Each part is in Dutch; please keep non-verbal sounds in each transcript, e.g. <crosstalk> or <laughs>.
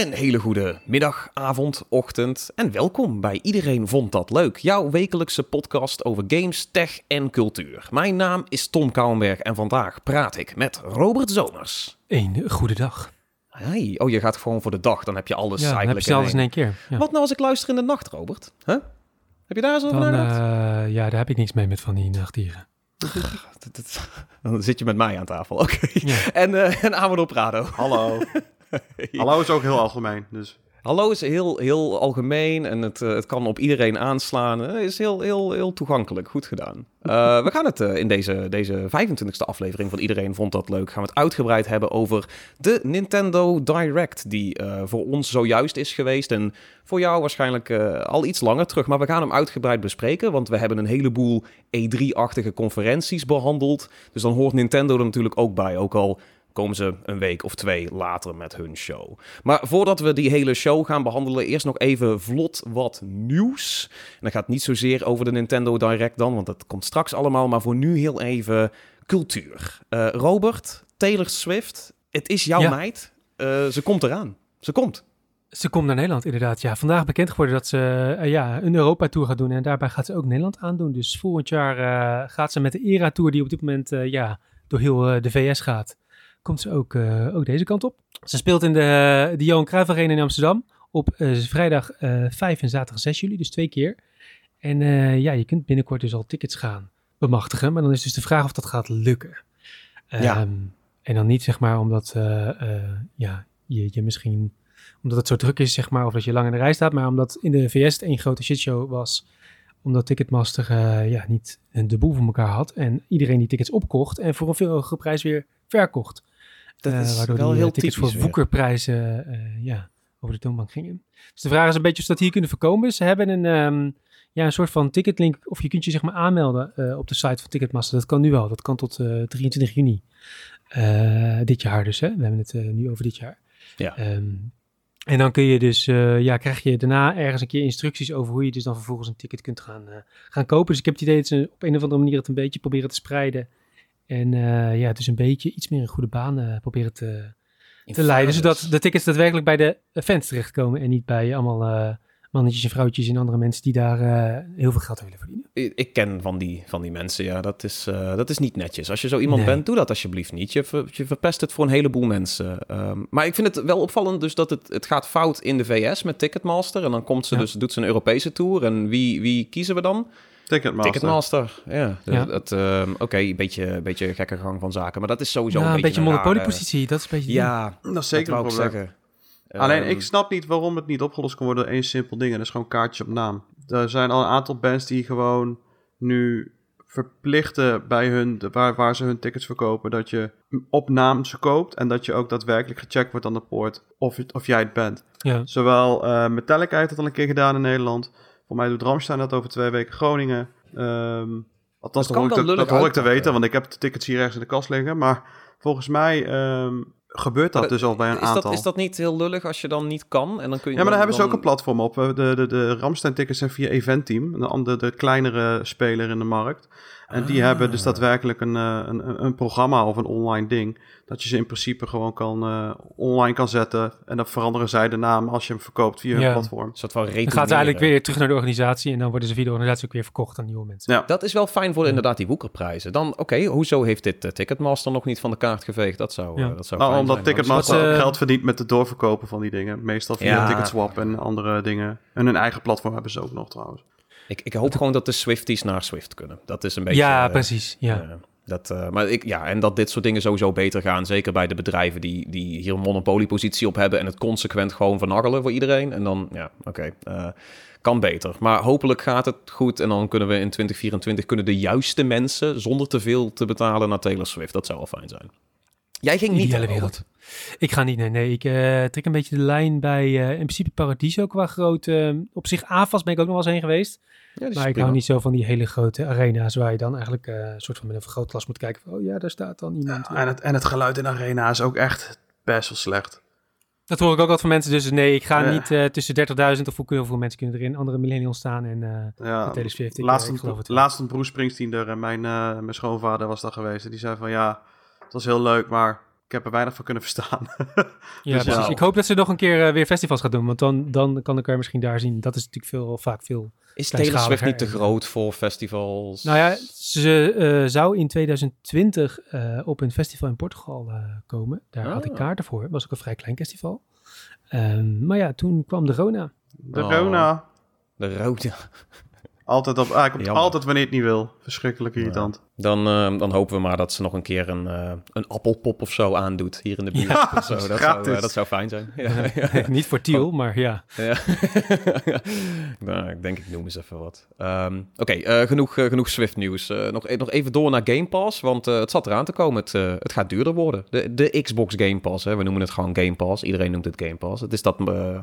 Een hele goede middag, avond, ochtend en welkom bij Iedereen Vond Dat Leuk, jouw wekelijkse podcast over games, tech en cultuur. Mijn naam is Tom Kouwenberg en vandaag praat ik met Robert Zomers. Een goede dag. Hey, oh, je gaat gewoon voor de dag, dan heb je alles Ja, dan heb eigenlijk je alles in één. keer. Ja. Wat nou als ik luister in de nacht, Robert? Huh? Heb je daar eens over nagedacht? eh, ja, daar heb ik niks mee met van die nachtdieren. <laughs> Dan zit je met mij aan tafel, oké. Ja. En, eh en Amador Prado. Hallo. <laughs> <laughs> Hallo is ook heel algemeen. Dus Hallo is heel, heel algemeen en het, eh, het kan op iedereen aanslaan. Het is heel, heel, heel toegankelijk. Goed gedaan. Eh, <laughs> we gaan het eh, in deze, deze 25e aflevering van Iedereen Vond Dat Leuk... gaan we het uitgebreid hebben over de Nintendo Direct... die eh, voor ons zojuist is geweest en voor jou waarschijnlijk eh, al iets langer terug. Maar we gaan hem uitgebreid bespreken, want we hebben een heleboel E3-achtige conferenties behandeld. Dus dan hoort Nintendo er natuurlijk ook bij, ook al komen ze een week of twee later met hun show. Maar voordat we die hele show gaan behandelen, eerst nog even vlot wat nieuws. En dat gaat niet zozeer over de Nintendo Direct dan, want dat komt straks allemaal. Maar voor nu heel even cultuur. Eh, Robert, Taylor Swift, het is jouw Ja. meid. Eh, ze komt eraan. Ze komt. Ze komt naar Nederland inderdaad. Ja, vandaag bekend geworden dat ze eh, ja, een Europa-tour gaat doen. En daarbij gaat ze ook Nederland aandoen. Dus volgend jaar gaat ze met de ERA-tour die op dit moment ja, door heel de VS gaat. Komt ze ook, eh, ook deze kant op. Ze speelt in de, de Johan Cruijff Arena in Amsterdam. Op eh, vrijdag eh 5 en zaterdag 6 juli, dus twee keer. En eh, ja, je kunt binnenkort dus al tickets gaan bemachtigen. Maar dan is dus de vraag of dat gaat lukken. Ja. Ehm, En dan niet zeg maar omdat eh, eh, ja, je, je misschien omdat het zo druk is, zeg maar, of dat je lang in de rij staat, maar omdat in de VS het één grote shitshow was, omdat Ticketmaster eh, ja, niet de boel voor elkaar had en iedereen die tickets opkocht en voor een veel hogere prijs weer verkocht. Dat Eh, is waardoor wel die eh, heel tickets typisch voor woekerprijzen eh, ja, over de toonbank gingen. Dus de vraag is een beetje of ze dat hier kunnen voorkomen. Ze hebben een, ehm, ja, een soort van ticketlink, of je kunt je zeg maar aanmelden eh, op de site van Ticketmaster. Dat kan nu al, dat kan tot eh, 23 juni Eh, dit jaar dus. Hè? We hebben het eh, nu over dit jaar. Ja. Ehm, en dan kun je dus, eh, ja, krijg je daarna ergens een keer instructies over hoe je dus dan vervolgens een ticket kunt gaan, eh, gaan kopen. Dus ik heb het idee dat ze op een of andere manier het een beetje proberen te spreiden. En eh, ja, dus een beetje iets meer een goede baan eh, proberen te, te leiden. Zodat de tickets daadwerkelijk bij de fans terechtkomen en niet bij allemaal eh, mannetjes en vrouwtjes en andere mensen die daar heel veel geld willen verdienen. Ik ken van die, van die mensen, ja. Dat is, dat is niet netjes. Als je zo iemand Nee. bent, doe dat alsjeblieft niet. Je, ver- je verpest het voor een heleboel mensen. Ehm, maar ik vind het wel opvallend dus dat het, het gaat fout in de VS met Ticketmaster. En dan komt ze Ja. dus, doet ze een Europese tour. En wie, wie kiezen we dan? Ticketmaster. Ticketmaster, ja. Ja. Dat, ehm, Oké, een beetje, een beetje gekke gang van zaken. Maar dat is sowieso ja, een een beetje een beetje monopoliepositie, dat is een beetje ding. Ja, Dat is zeker dat een probleem. zeggen. Alleen Ehm, ik snap niet waarom het niet opgelost kan worden door één simpel ding. En dat is gewoon kaartjes op naam. Er zijn al een aantal bands die gewoon nu verplichten bij hun, de- waar, waar ze hun tickets verkopen, dat je op naam ze koopt. En dat je ook daadwerkelijk gecheckt wordt aan de poort of, het- of jij het bent. Ja. Zowel eh, Metallica heeft dat al een keer gedaan in Nederland. Voor mij doet Ramstein dat over twee weken Groningen. Ehm, althans, Dat dat, hoor ik, te, lullig dat hoor ik te uitpakken. weten, want ik heb de tickets hier ergens in de kast liggen. Maar volgens mij ehm, gebeurt dat Maar dus al bij een is, aantal. dat, is dat niet heel lullig als je dan niet kan? En dan kun je Ja, maar daar hebben ze ook een platform op. De, de, de Ramstein-tickets zijn via Eventeam, de, andere- de kleinere speler in de markt. En die Ah. hebben dus daadwerkelijk een, eh, een, een, een programma of een online ding. Dat je ze in principe gewoon kan, eh, online kan zetten. En dan veranderen zij de naam als je hem verkoopt via hun Ja. platform. Van Dan gaat eigenlijk weer terug naar de organisatie en dan worden ze via de organisatie ook weer verkocht aan nieuwe mensen. Ja. Dat is wel fijn voor inderdaad die woekerprijzen. Dan, oké, hoezo heeft dit eh, Ticketmaster nog niet van de kaart geveegd? Dat zou, Ja. eh, dat zou Nou, fijn omdat zijn. Ticketmaster ook geld verdient met het doorverkopen van die dingen. Meestal via Ja. Ticketswap en andere dingen. En hun eigen platform hebben ze ook nog trouwens. Ik, ik hoop gewoon dat de Swifties naar Swift kunnen. Dat is een beetje... ja, eh, precies. Ja. eh, dat, eh, maar ik, ja, en dat dit soort dingen sowieso beter gaan. Zeker bij de bedrijven die, die hier een monopoliepositie op hebben... en het consequent gewoon vernagelen voor iedereen. En dan, ja, oké, kan beter. Maar hopelijk gaat het goed. En dan kunnen we in 2024 kunnen de juiste mensen... zonder te veel te betalen naar Taylor Swift. Dat zou wel fijn zijn. Jij ging niet... Ideale wereld. Ik ga niet, nee, nee. Ik eh, trek een beetje de lijn bij eh, in principe Paradiso qua groot. eh, op zich AFAS ben ik ook nog wel eens heen geweest. Ja, Maar ik hou niet zo van die hele grote arena's waar je dan eigenlijk eh, een soort van met een vergrootglas moet kijken. Van, oh ja, daar staat dan iemand. En het, en het geluid in de arena is ook echt best wel slecht. Dat hoor ik ook wat van mensen. Dus nee, ik ga Ja. niet tussen 30.000 of hoe- hoeveel mensen kunnen erin. Andere millennials staan en eh Ja, Taylor Swift. Ik, laatst, laatst een Bruce Springsteen er en mijn, mijn schoonvader was daar geweest. En die zei van ja, het was heel leuk, maar ik heb er weinig van kunnen verstaan. <laughs> Ja, Dus precies. Ik hoop dat ze nog een keer eh, weer festivals gaat doen, want dan, dan kan ik haar misschien daar zien. Dat is natuurlijk veel, vaak veel. Is Taylor Swift niet te groot voor festivals? Nou ja, ze eh, zou in 2020 eh, op een festival in Portugal eh, komen. Daar had ik Ah. kaarten voor. Was ook een vrij klein festival. Ehm, maar ja, toen kwam de Rona. De Oh. Rona. De rode. Altijd op. Ah, hij komt Jammer. altijd wanneer het niet wil. Verschrikkelijk irritant. Dan, eh, dan hopen we maar dat ze nog een keer een, eh, een appelpop of zo aandoet hier in de buurt. Ja, of zo. Dat, zou, eh, dat zou fijn zijn. Ja, ja. <laughs> Niet voor Tiel, maar ja. Ja. <laughs> nou, ik denk ik noem eens even wat. Ehm, Oké, eh, genoeg, genoeg Swift nieuws. Eh, nog, nog even door naar Game Pass, want eh, het zat eraan te komen. Het, het gaat duurder worden. De, de Xbox Game Pass, hè. we noemen het gewoon Game Pass. Iedereen noemt het Game Pass. Het is dat, eh,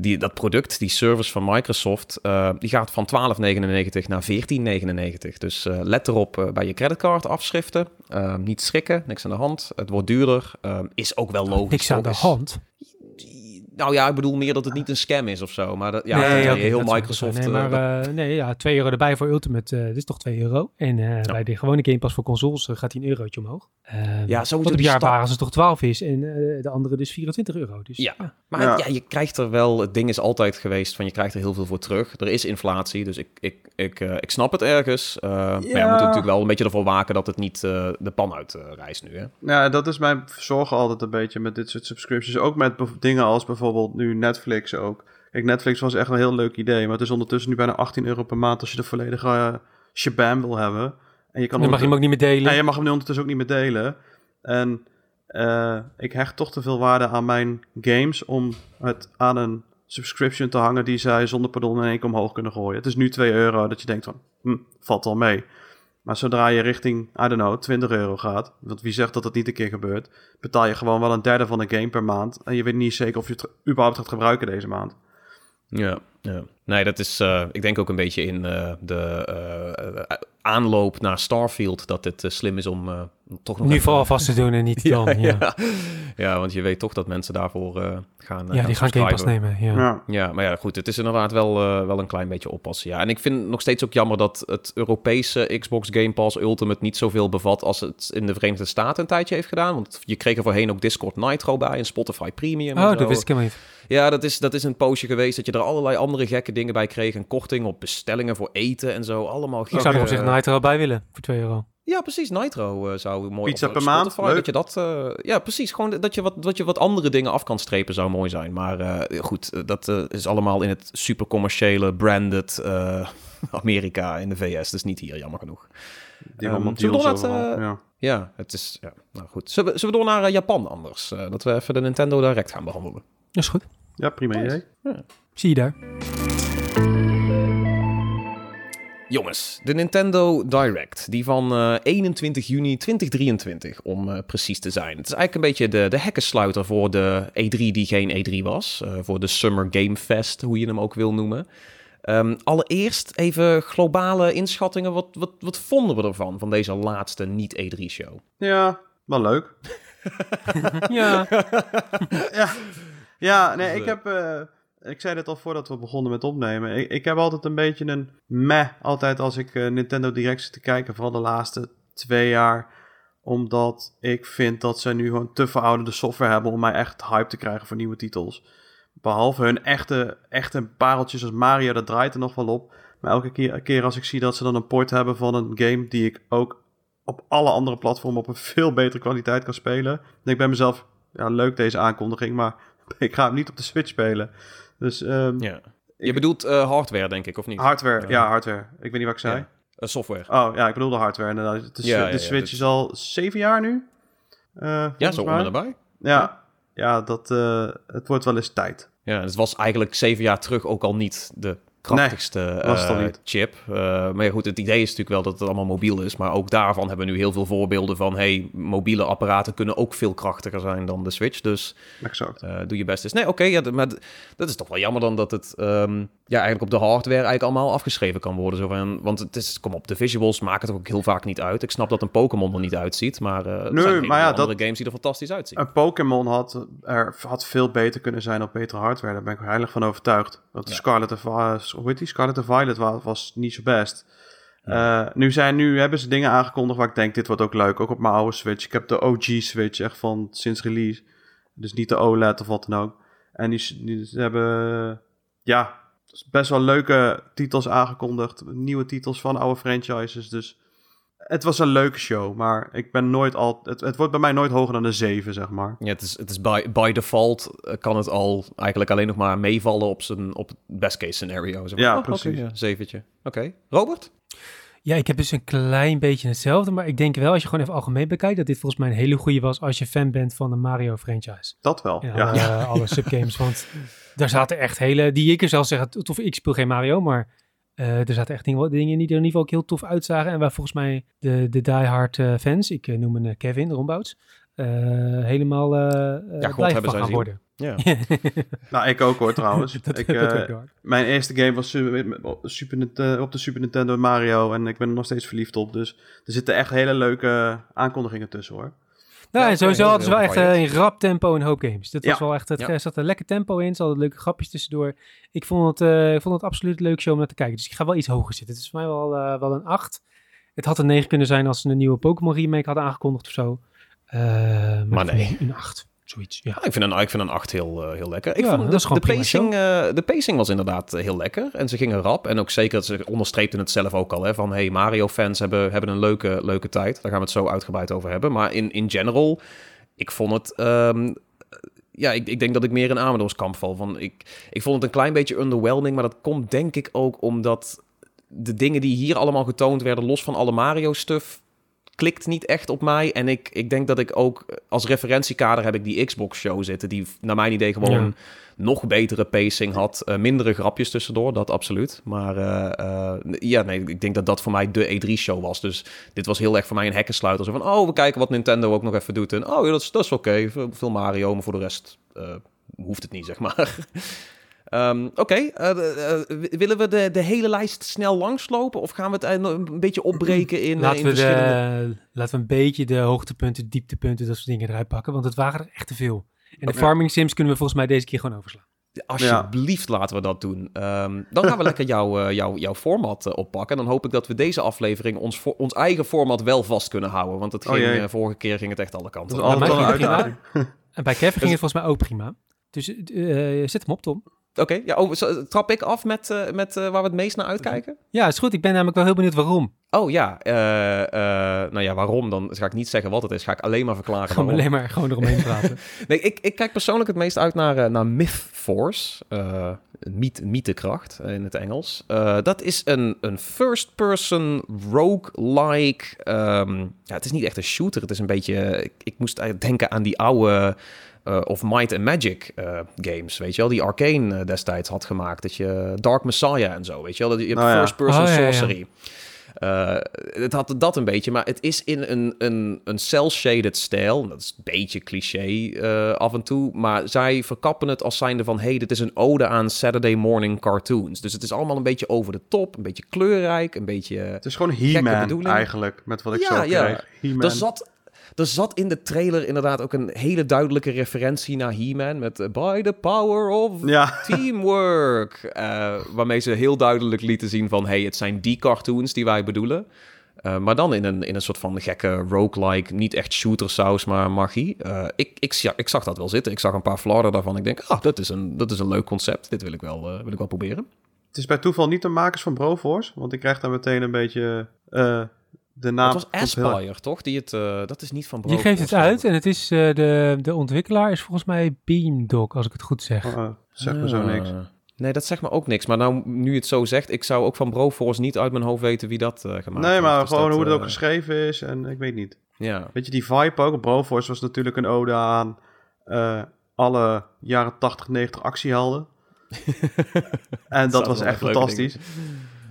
die, dat product, die service van Microsoft, eh, die gaat van 12,99 naar 14,99. Dus eh, let erop eh, bij je creditcard afschriften. Niet schrikken, niks aan de hand. Het wordt duurder. Is ook wel logisch. Niks aan de hand. Nou ja, ik bedoel meer dat het niet een scam is of zo. Maar dat, ja, Nee, dat- oké, heel dat Microsoft. Nee, eh, maar eh, nee, ja, 2 euro erbij voor Ultimate. eh dit is toch 2 euro. En eh, bij de gewone Game Pass voor consoles gaat die een eurotje omhoog. Ehm, Ja, sowieso Wat op die jaarbasis toch 12 is. En eh, de andere dus 24 euro. Dus Ja. ja. maar Ja. ja. je krijgt er wel. Het ding is altijd geweest van je krijgt er heel veel voor terug. Er is inflatie, dus ik, ik, ik, eh, ik snap het ergens. Eh, Maar ja, we moeten natuurlijk wel een beetje ervoor waken dat het niet eh, de pan uit reist nu. Hè? Ja, dat is mijn zorg altijd een beetje met dit soort subscriptions. Ook met dingen als bijvoorbeeld nu Netflix ook. Kijk, Netflix was echt een heel leuk idee. Maar het is ondertussen nu bijna 18 euro per maand als je de volledige shabam wil hebben. En je kan Dan mag je hem ook niet meer delen. En je mag hem nu ondertussen ook niet meer delen. En eh, ik hecht toch te veel waarde aan mijn games om het aan een subscription te hangen die zij zonder pardon in één keer omhoog kunnen gooien. Het is nu 2 euro dat je denkt van, hm, valt wel mee. Maar zodra je richting, I don't know, 20 euro gaat, want wie zegt dat dat niet een keer gebeurt, betaal je gewoon wel een derde van de game per maand. En je weet niet zeker of je het überhaupt gaat gebruiken deze maand. Ja, ja. Nee, dat is. eh, ik denk ook een beetje in eh, de eh, aanloop naar Starfield dat het slim is om eh, toch nog. nu even- vooral vast te doen en niet dan. <laughs> Ja, ja. ja. ja, want je weet toch dat mensen daarvoor eh, gaan. eh, die gaan Game Pass nemen. Ja. Ja. Ja, maar ja, goed, het is inderdaad wel, eh, wel een klein beetje oppassen. Ja. En ik vind het nog steeds ook jammer dat het Europese Xbox Game Pass Ultimate niet zoveel bevat als het in de Verenigde Staten een tijdje heeft gedaan. Want je kreeg er voorheen ook Discord Nitro bij en Spotify Premium. en Oh, zo. dat wist ik helemaal niet. Ja, dat is, dat is een poosje geweest dat je er allerlei andere gekke dingen bij kreeg. Een korting op bestellingen voor eten en zo. Allemaal Ik zou er op zich gekke- Nitro bij willen voor 2 euro. ja, precies. Nitro eh, zou mooi Pizza of per Spotify, maand, leuk. Dat je dat, eh, ja, precies. Gewoon dat je, wat, dat je wat andere dingen af kan strepen zou mooi zijn. Maar eh, goed, dat eh, is allemaal in het super commerciële, branded eh, <laughs> Amerika in de VS. Dus niet hier, jammer genoeg. Die Ehm, zullen we eh, ja. Ja, het is. Ja, nou goed. Zullen we, zullen we door naar Japan anders? Dat we even de Nintendo Direct gaan behandelen. Dat is goed. ja, prima idee. Zie je daar. Jongens, de Nintendo Direct, die van eh, 21 juni 2023 om eh, precies te zijn. Het is eigenlijk een beetje de, de hekkensluiter voor de E3 die geen E3 was. eh, voor de Summer Game Fest, hoe je hem ook wil noemen. Ehm, allereerst even globale inschattingen. Wat, wat, wat vonden we ervan, van deze laatste niet-E3-show? Ja, wel leuk. <laughs> Ja, ja. ja, nee, Dus, ik eh, heb... ik zei dit al voordat we begonnen met opnemen. Ik, ik heb altijd een beetje een meh altijd als ik eh, Nintendo Direct zit te kijken. Vooral de laatste twee jaar. Omdat ik vind dat ze nu gewoon te verouderde software hebben om mij echt hype te krijgen voor nieuwe titels. Behalve hun echte, echte pareltjes als Mario, dat draait er nog wel op. Maar elke keer, als ik zie dat ze dan een port hebben van een game die ik ook op alle andere platformen op een veel betere kwaliteit kan spelen. Denk ik bij mezelf, ja leuk deze aankondiging, maar <laughs> ik ga hem niet op de Switch spelen. Dus ehm, Ja. Je Ik- bedoelt eh, hardware, denk ik, of niet? hardware, Ja. ja hardware. Ik weet niet wat ik zei. Ja. Eh, software. Oh ja, ik bedoel de hardware. inderdaad. De, Ja, ja, de Switch dus- is al zeven jaar nu. Eh, Ja, zo en erbij. Ja, ja dat, eh, het wordt wel eens tijd. Ja, het was eigenlijk zeven jaar terug ook al niet de krachtigste eh, niet. chip. Eh, maar ja, goed, het idee is natuurlijk wel dat het allemaal mobiel is. Maar ook daarvan hebben we nu heel veel voorbeelden van... hey, mobiele apparaten kunnen ook veel krachtiger zijn dan de Switch. Dus Exact. eh, doe je best eens. Nee, oké, ja, maar dat is toch wel jammer dan dat het... ehm, ja, eigenlijk op de hardware eigenlijk allemaal afgeschreven kan worden. Zo van, want het is, kom op, de visuals maken het ook heel vaak niet uit. Ik snap dat een Pokémon er niet uitziet, maar er Nee, zijn maar ja, andere dat- games die er fantastisch uitzien. Een Pokémon had, er, had veel beter kunnen zijn op betere hardware. Daar ben ik heilig van overtuigd. Want de Ja. Scarlet, en, Vi- hoe heet die? Scarlet Violet was, was niet zo best. Eh, nu, zijn, nu hebben ze dingen aangekondigd waar ik denk, dit wordt ook leuk. Ook op mijn oude Switch. Ik heb de OG Switch echt van sinds release. Dus niet de OLED of wat dan ook. En die, die ze hebben, ja, best wel leuke titels aangekondigd. Nieuwe titels van oude franchises. Dus het was een leuke show, maar ik ben nooit al. Het, het wordt bij mij nooit hoger dan de 7, zeg maar. Ja, het is, het is by, by default eh, kan het al eigenlijk alleen nog maar meevallen op zijn op het best case scenario. Zeg maar. Ja, Oh, precies. ja, zeventje. Oké. Robert? Ja, ik heb dus een klein beetje hetzelfde, maar ik denk wel als je gewoon even algemeen bekijkt dat dit volgens mij een hele goede was als je fan bent van de Mario franchise. Dat wel. Ja, Ja, alle, alle subgames, want daar zaten echt hele, die ik er zelf zeggen, tof, ik speel geen Mario, maar eh, er zaten echt dingen, dingen die er in ieder geval ook heel tof uitzagen en waar volgens mij de, de diehard eh, fans, ik eh, noem hem eh, Kevin Rombouts, eh, helemaal God blij van gaan zien. worden. <laughs> Ja. Nou, ik ook hoor trouwens. <laughs> dat, ik, eh, mijn eerste game was Super, op de Super Nintendo Mario en ik ben er nog steeds verliefd op. Dus er zitten echt hele leuke aankondigingen tussen hoor. Nou, Ja, sowieso hadden ze wel echt eh, een rap tempo in hoop games. Dat was Ja. wel echt, het Ja. er zat een lekker tempo in, er zaten leuke grapjes tussendoor. Ik vond het, eh, ik vond het absoluut leuk show om naar te kijken. Dus ik ga wel iets hoger zitten. Het is voor mij wel, eh, wel een 8. Het had een 9 kunnen zijn als ze een nieuwe Pokémon remake hadden aangekondigd of zo. Maar Maar nee. Een 8, zoiets, ja. Ja, ik, vind een, ik vind een 8 heel, eh, heel lekker. Ik Ja, vond de, de, pacing, eh, de pacing was inderdaad eh, heel lekker. En ze gingen rap. En ook zeker, ze onderstreepten het zelf ook al. Hè, van hey, Mario-fans hebben, hebben een leuke, leuke tijd. Daar gaan we het zo uitgebreid over hebben. Maar in, in general, ik vond het... ehm, ja, ik, ik denk dat ik meer in Amador's kamp val. Van, ik, ik vond het een klein beetje underwhelming. Maar dat komt denk ik ook omdat de dingen die hier allemaal getoond werden... los van alle Mario-stuff klikt niet echt op mij. En ik, ik denk dat ik ook als referentiekader heb ik die Xbox-show zitten... die naar mijn idee gewoon Ja. nog betere pacing had. eh, mindere grapjes tussendoor, dat absoluut. Maar eh, eh, ja, nee, ik denk dat dat voor mij de E3-show was. Dus dit was heel erg voor mij een hekkensluiter. Zo van, oh, we kijken wat Nintendo ook nog even doet. En oh, ja, dat is, dat is oké. Veel, veel Mario, maar voor de rest hoeft het niet, zeg maar. <laughs> Ehm, Oké, eh, eh, willen we de, de hele lijst snel langslopen? Of gaan we het eh, een beetje opbreken in, laten, in we verschillende... de, laten we een beetje de hoogtepunten, dieptepunten, dat soort dingen eruit pakken. Want het waren er echt te veel. En de farming sims kunnen we volgens mij deze keer gewoon overslaan. Alsjeblieft, laten we dat doen. Ehm, dan gaan we lekker jouw eh, jouw jouw format eh, oppakken. En dan hoop ik dat we deze aflevering ons, voor, ons eigen format wel vast kunnen houden. Want het Oh ging, vorige keer ging het echt alle kanten Dat is op. altijd mij wel een ging het prima. uitdaging. En bij Kevin ging <laughs> het volgens mij ook prima. Dus zet hem op, Tom. Oké, ja, oh, zo- trap ik af met, eh, met eh, waar we het meest naar uitkijken? Ja, is goed. Ik ben namelijk wel heel benieuwd waarom. Oh ja, eh, nou ja, waarom? Dan ga ik niet zeggen wat het is. Ga ik alleen maar verklaren Gewoon waarom. alleen maar gewoon eromheen <laughs> praten. Nee, ik, ik kijk persoonlijk het meest uit naar, naar Myth Force. eh myth, mythekracht in het Engels. Dat is een, een first-person roguelike... ehm ja, het is niet echt een shooter. Het is een beetje... Ik, ik moest denken aan die oude... eh, of Might and Magic eh, games, weet je wel? Die Arcane eh, destijds had gemaakt. Dat je Dark Messiah en zo, weet je wel? Dat je hebt Nou ja. first-person Oh, ja, ja. sorcery. Eh, het had dat een beetje, maar het is in een, een, een cel-shaded stijl. Dat is een beetje cliché eh, af en toe. Maar zij verkappen het als zijnde van... hey, dit is een ode aan Saturday morning cartoons. Dus het is allemaal een beetje over de top. Een beetje kleurrijk, een beetje... Het is gewoon He-Man bedoeling. eigenlijk, met wat ik Ja, zo ja. kreeg. He-Man. Er zat, er zat in de trailer inderdaad ook een hele duidelijke referentie naar He-Man... met eh, By the power of Ja, Teamwork. <laughs> eh, waarmee ze heel duidelijk lieten zien van... hey, het zijn die cartoons die wij bedoelen. Eh, maar dan in een, in een soort van gekke roguelike, niet echt shooter saus, maar magie. Ik, ik, ja, ik zag dat wel zitten. Ik zag een paar flarden daarvan. Ik denk, ah, dat is een, dat is een leuk concept. Dit wil ik wel, wil ik wel proberen. het is bij toeval niet de makers van Broforce, want ik krijg daar meteen een beetje de naam. het was heel- Aspire, toch? Die het, eh, dat is niet van Je geeft het uit en het is eh, de, de ontwikkelaar is volgens mij Beamdog, als ik het goed zeg. Oh, oh, zeg me zo niks. Ah. Nee, dat zegt me ook niks. Maar nou, nu je het zo zegt, ik zou ook van Broforce niet uit mijn hoofd weten wie dat eh, gemaakt heeft. Nee, maar Dus gewoon dat, hoe het ook geschreven is en ik weet niet. Ja. Weet je, die vibe ook. Broforce was natuurlijk een ode aan eh, alle jaren 80, 90 actiehelden. <laughs> en dat was echt fantastisch.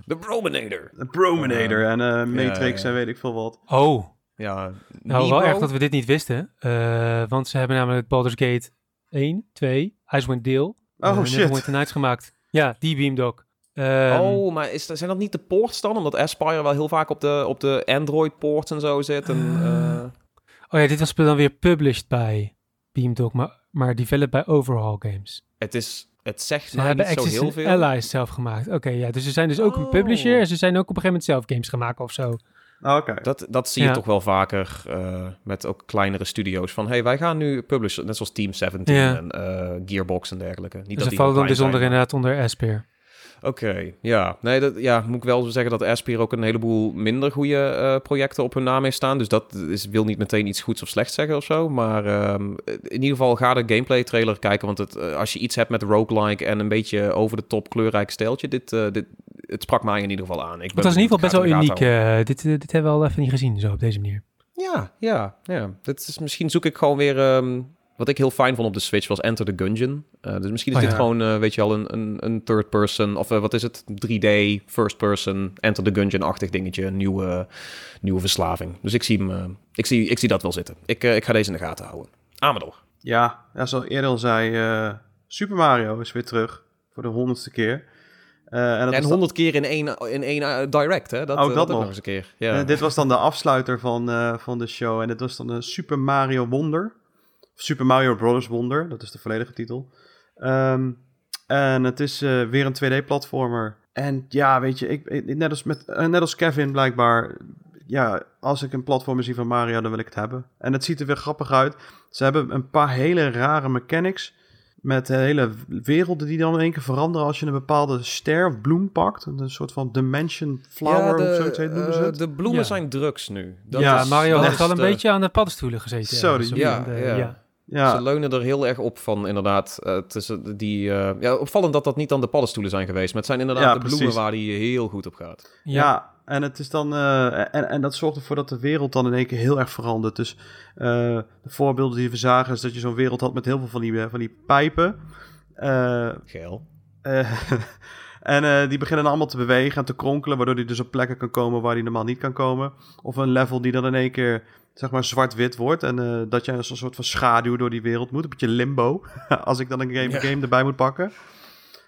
De Brominator. De Brominator en eh, Matrix ja. en weet ik veel wat. Oh, Ja, nou wel erg dat we dit niet wisten. eh, want ze hebben namelijk Baldur's Gate 1, 2, Icewind Dale. Oh, eh, shit. Neverwinter Nights gemaakt. Ja, die Beamdog. Ehm, oh, maar is, zijn dat niet de ports dan? Omdat Aspire wel heel vaak op de, op de Android-ports en zo zit. En, eh, Oh ja, dit was dan weer published bij Beamdog, maar, maar developed bij Overhaul Games. het is Het zegt Ze hebben niet zo heel veel. Allies zelf gemaakt. Oké, ja. Dus ze zijn dus ook een Oh. publisher. En ze zijn ook op een gegeven moment zelf games gemaakt of zo. Oké. Dat, dat zie je Ja. toch wel vaker eh, met ook kleinere studio's. Van, hey, wij gaan nu publishen, net zoals Team 17 Ja. en eh, Gearbox en dergelijke. Niet Dus dat ze die vallen dan bijzonder zijn, inderdaad onder Asper. Oké, ja. Nee, dat, ja, moet ik wel zeggen dat Aspir ook een heleboel minder goede eh, projecten op hun naam heeft staan. Dus dat is, wil niet meteen iets goeds of slechts zeggen of zo. Maar ehm, in ieder geval ga de gameplay trailer kijken. Want het, eh, als je iets hebt met roguelike en een beetje over de top kleurrijk stijltje, dit, eh, dit, het sprak mij in ieder geval aan. Ik ben Het was in ieder geval best wel uniek. dit, dit hebben we al even niet gezien, zo op deze manier. Ja, ja, ja. Dit is, misschien zoek ik gewoon weer... ehm, wat ik heel fijn vond op de Switch was Enter the Gungeon. Eh, dus misschien is Oh, dit ja. gewoon, eh, weet je wel, een, een, een third person... Of eh, wat is het? 3D, first person, Enter the Gungeon-achtig dingetje. Een nieuwe, nieuwe verslaving. Dus ik zie, hem, eh, ik, zie, ik zie dat wel zitten. Ik, eh, ik ga deze in de gaten houden. Door. Ja, ja, zoals eerder al zei, eh, Super Mario is weer terug voor de honderdste keer. Eh, en dat en was honderd keer in één, in één direct, hè? Dat, Ook eh, dat nog. nog eens een keer. Ja. dit was dan de afsluiter van, eh, van de show. En dit was dan een Super Mario Wonder. Super Mario Bros. Wonder, dat is de volledige titel. Ehm, en het is eh, weer een 2D-platformer. En ja, weet je, ik, ik- net, als met, eh, net als Kevin blijkbaar... Ja, als ik een platformer zie van Mario, dan wil ik het hebben. En het ziet er weer grappig uit. Ze hebben een paar hele rare mechanics... Met hele werelden die dan in één keer veranderen als je een bepaalde ster of bloem pakt. Een soort van dimension flower Ja, of zoiets heet, noemen ze eh, de bloemen Ja. zijn drugs nu. Dat Ja, is- Mario heeft is wel een de- beetje aan de paddenstoelen gezeten. Of ja, ja. Ja. Ze leunen er heel erg op van, inderdaad. eh, tussen die, eh, ja, opvallend dat dat niet aan de paddenstoelen zijn geweest. Maar het zijn inderdaad Ja, de bloemen precies. waar die heel goed op gaat. Ja, en het is dan. eh, en, en dat zorgt ervoor dat de wereld dan in één keer heel erg verandert. Dus eh, de voorbeelden die we zagen, is dat je zo'n wereld had met heel veel van die, van die pijpen. Eh, Geel. eh, <laughs> en eh, die beginnen dan allemaal te bewegen en te kronkelen, waardoor die dus op plekken kan komen waar die normaal niet kan komen. Of een level die dan in één keer, zeg maar, zwart-wit wordt. En eh, dat je als een soort van schaduw door die wereld moet. Een beetje limbo, <laughs> als ik dan een game, Ja. game erbij moet pakken.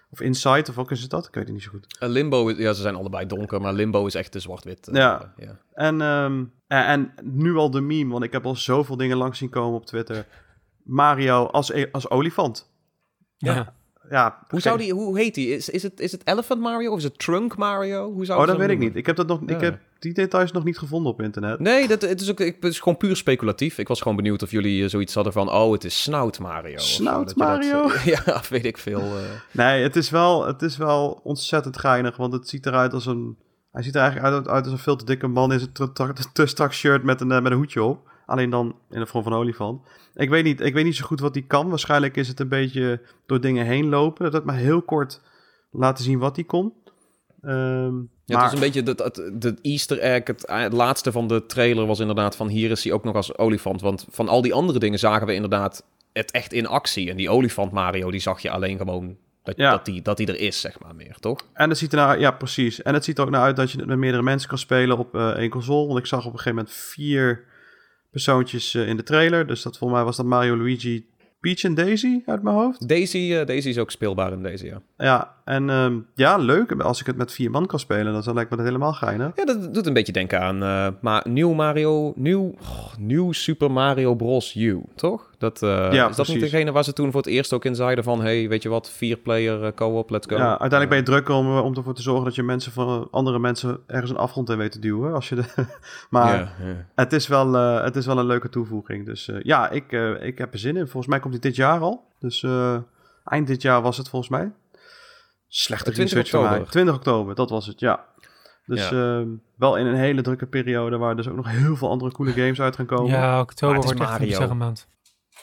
Of Insight, of ook is het dat? Ik weet het niet zo goed. Eh, Limbo, is- ja, ze zijn allebei donker, maar Limbo is echt de zwart-wit. eh, Ja. ja. En, ehm, en, en nu al de meme, want ik heb al zoveel dingen langs zien komen op Twitter. Mario als, e- als olifant. Ja. Ja, Hoe, zou die, hoe heet die? Is, is, het, is het Elephant Mario of is het Trunk Mario? Hoe zou Oh, dat weet ik niet. Ik heb, dat nog, ik heb die details nog niet gevonden op internet. Nee, dat, het, is ook, ik, het is gewoon puur speculatief. Ik was gewoon benieuwd of jullie eh, zoiets hadden van... Oh, het is Snout Mario. Snout dat, Mario? eh, <laughs> ja, weet ik veel. eh. Nee, het is, wel, het is wel ontzettend geinig, want het ziet eruit als een... Hij ziet er eigenlijk uit, uit als een veel te dikke man in zijn te, strak shirt met een, eh, met een hoedje op. Alleen dan in de vorm van een olifant. Ik weet, niet, ik weet niet zo goed wat hij kan. Waarschijnlijk is het een beetje door dingen heen lopen. Dat had maar heel kort laten zien wat hij kon. Ehm, Ja, maar, het was een beetje de, de, de easter egg. Het, eh, het laatste van de trailer was inderdaad van... Hier is hij ook nog als olifant. Want van al die andere dingen zagen we inderdaad het echt in actie. En die olifant Mario, die zag je alleen gewoon... Dat, Ja. dat, die, dat die er is, zeg maar, meer, toch? En het ziet er nou, ja, precies. En het ziet er ook naar uit dat je het met meerdere mensen kan spelen op eh, één console. Want ik zag op een gegeven moment vier persoontjes eh, in de trailer. Dus dat volgens mij was dat Mario, Luigi, Peach en Daisy uit mijn hoofd. Daisy, Daisy is ook speelbaar in deze, ja. Ja, en ehm, ja, leuk. Als ik het met vier man kan spelen, dan lijkt me dat helemaal geinig. Ja, dat doet een beetje denken aan eh, maar nieuw Mario, nieuw, oh, nieuw Super Mario Bros. U, toch? Dat, eh, Ja, is dat precies. niet degene waar ze toen voor het eerst ook in zeiden van, hey, weet je wat, vier player eh, co-op, let's go. Ja, uiteindelijk ben je druk om, om ervoor te zorgen dat je mensen van andere mensen ergens een afgrond in weet te duwen. Als je de, <laughs> maar Ja, ja. het, is wel, het is wel een leuke toevoeging. Dus ja, ik, ik heb er zin in. Volgens mij komt hij dit jaar al. Dus eind dit jaar was het volgens mij. Slechte 20 research van mij. oktober. 20 oktober, dat was het, ja. Dus ehm, wel in een hele drukke periode waar dus ook nog heel veel andere coole games uit gaan komen. Ja, oktober wordt echt een Mario. bizarre maand.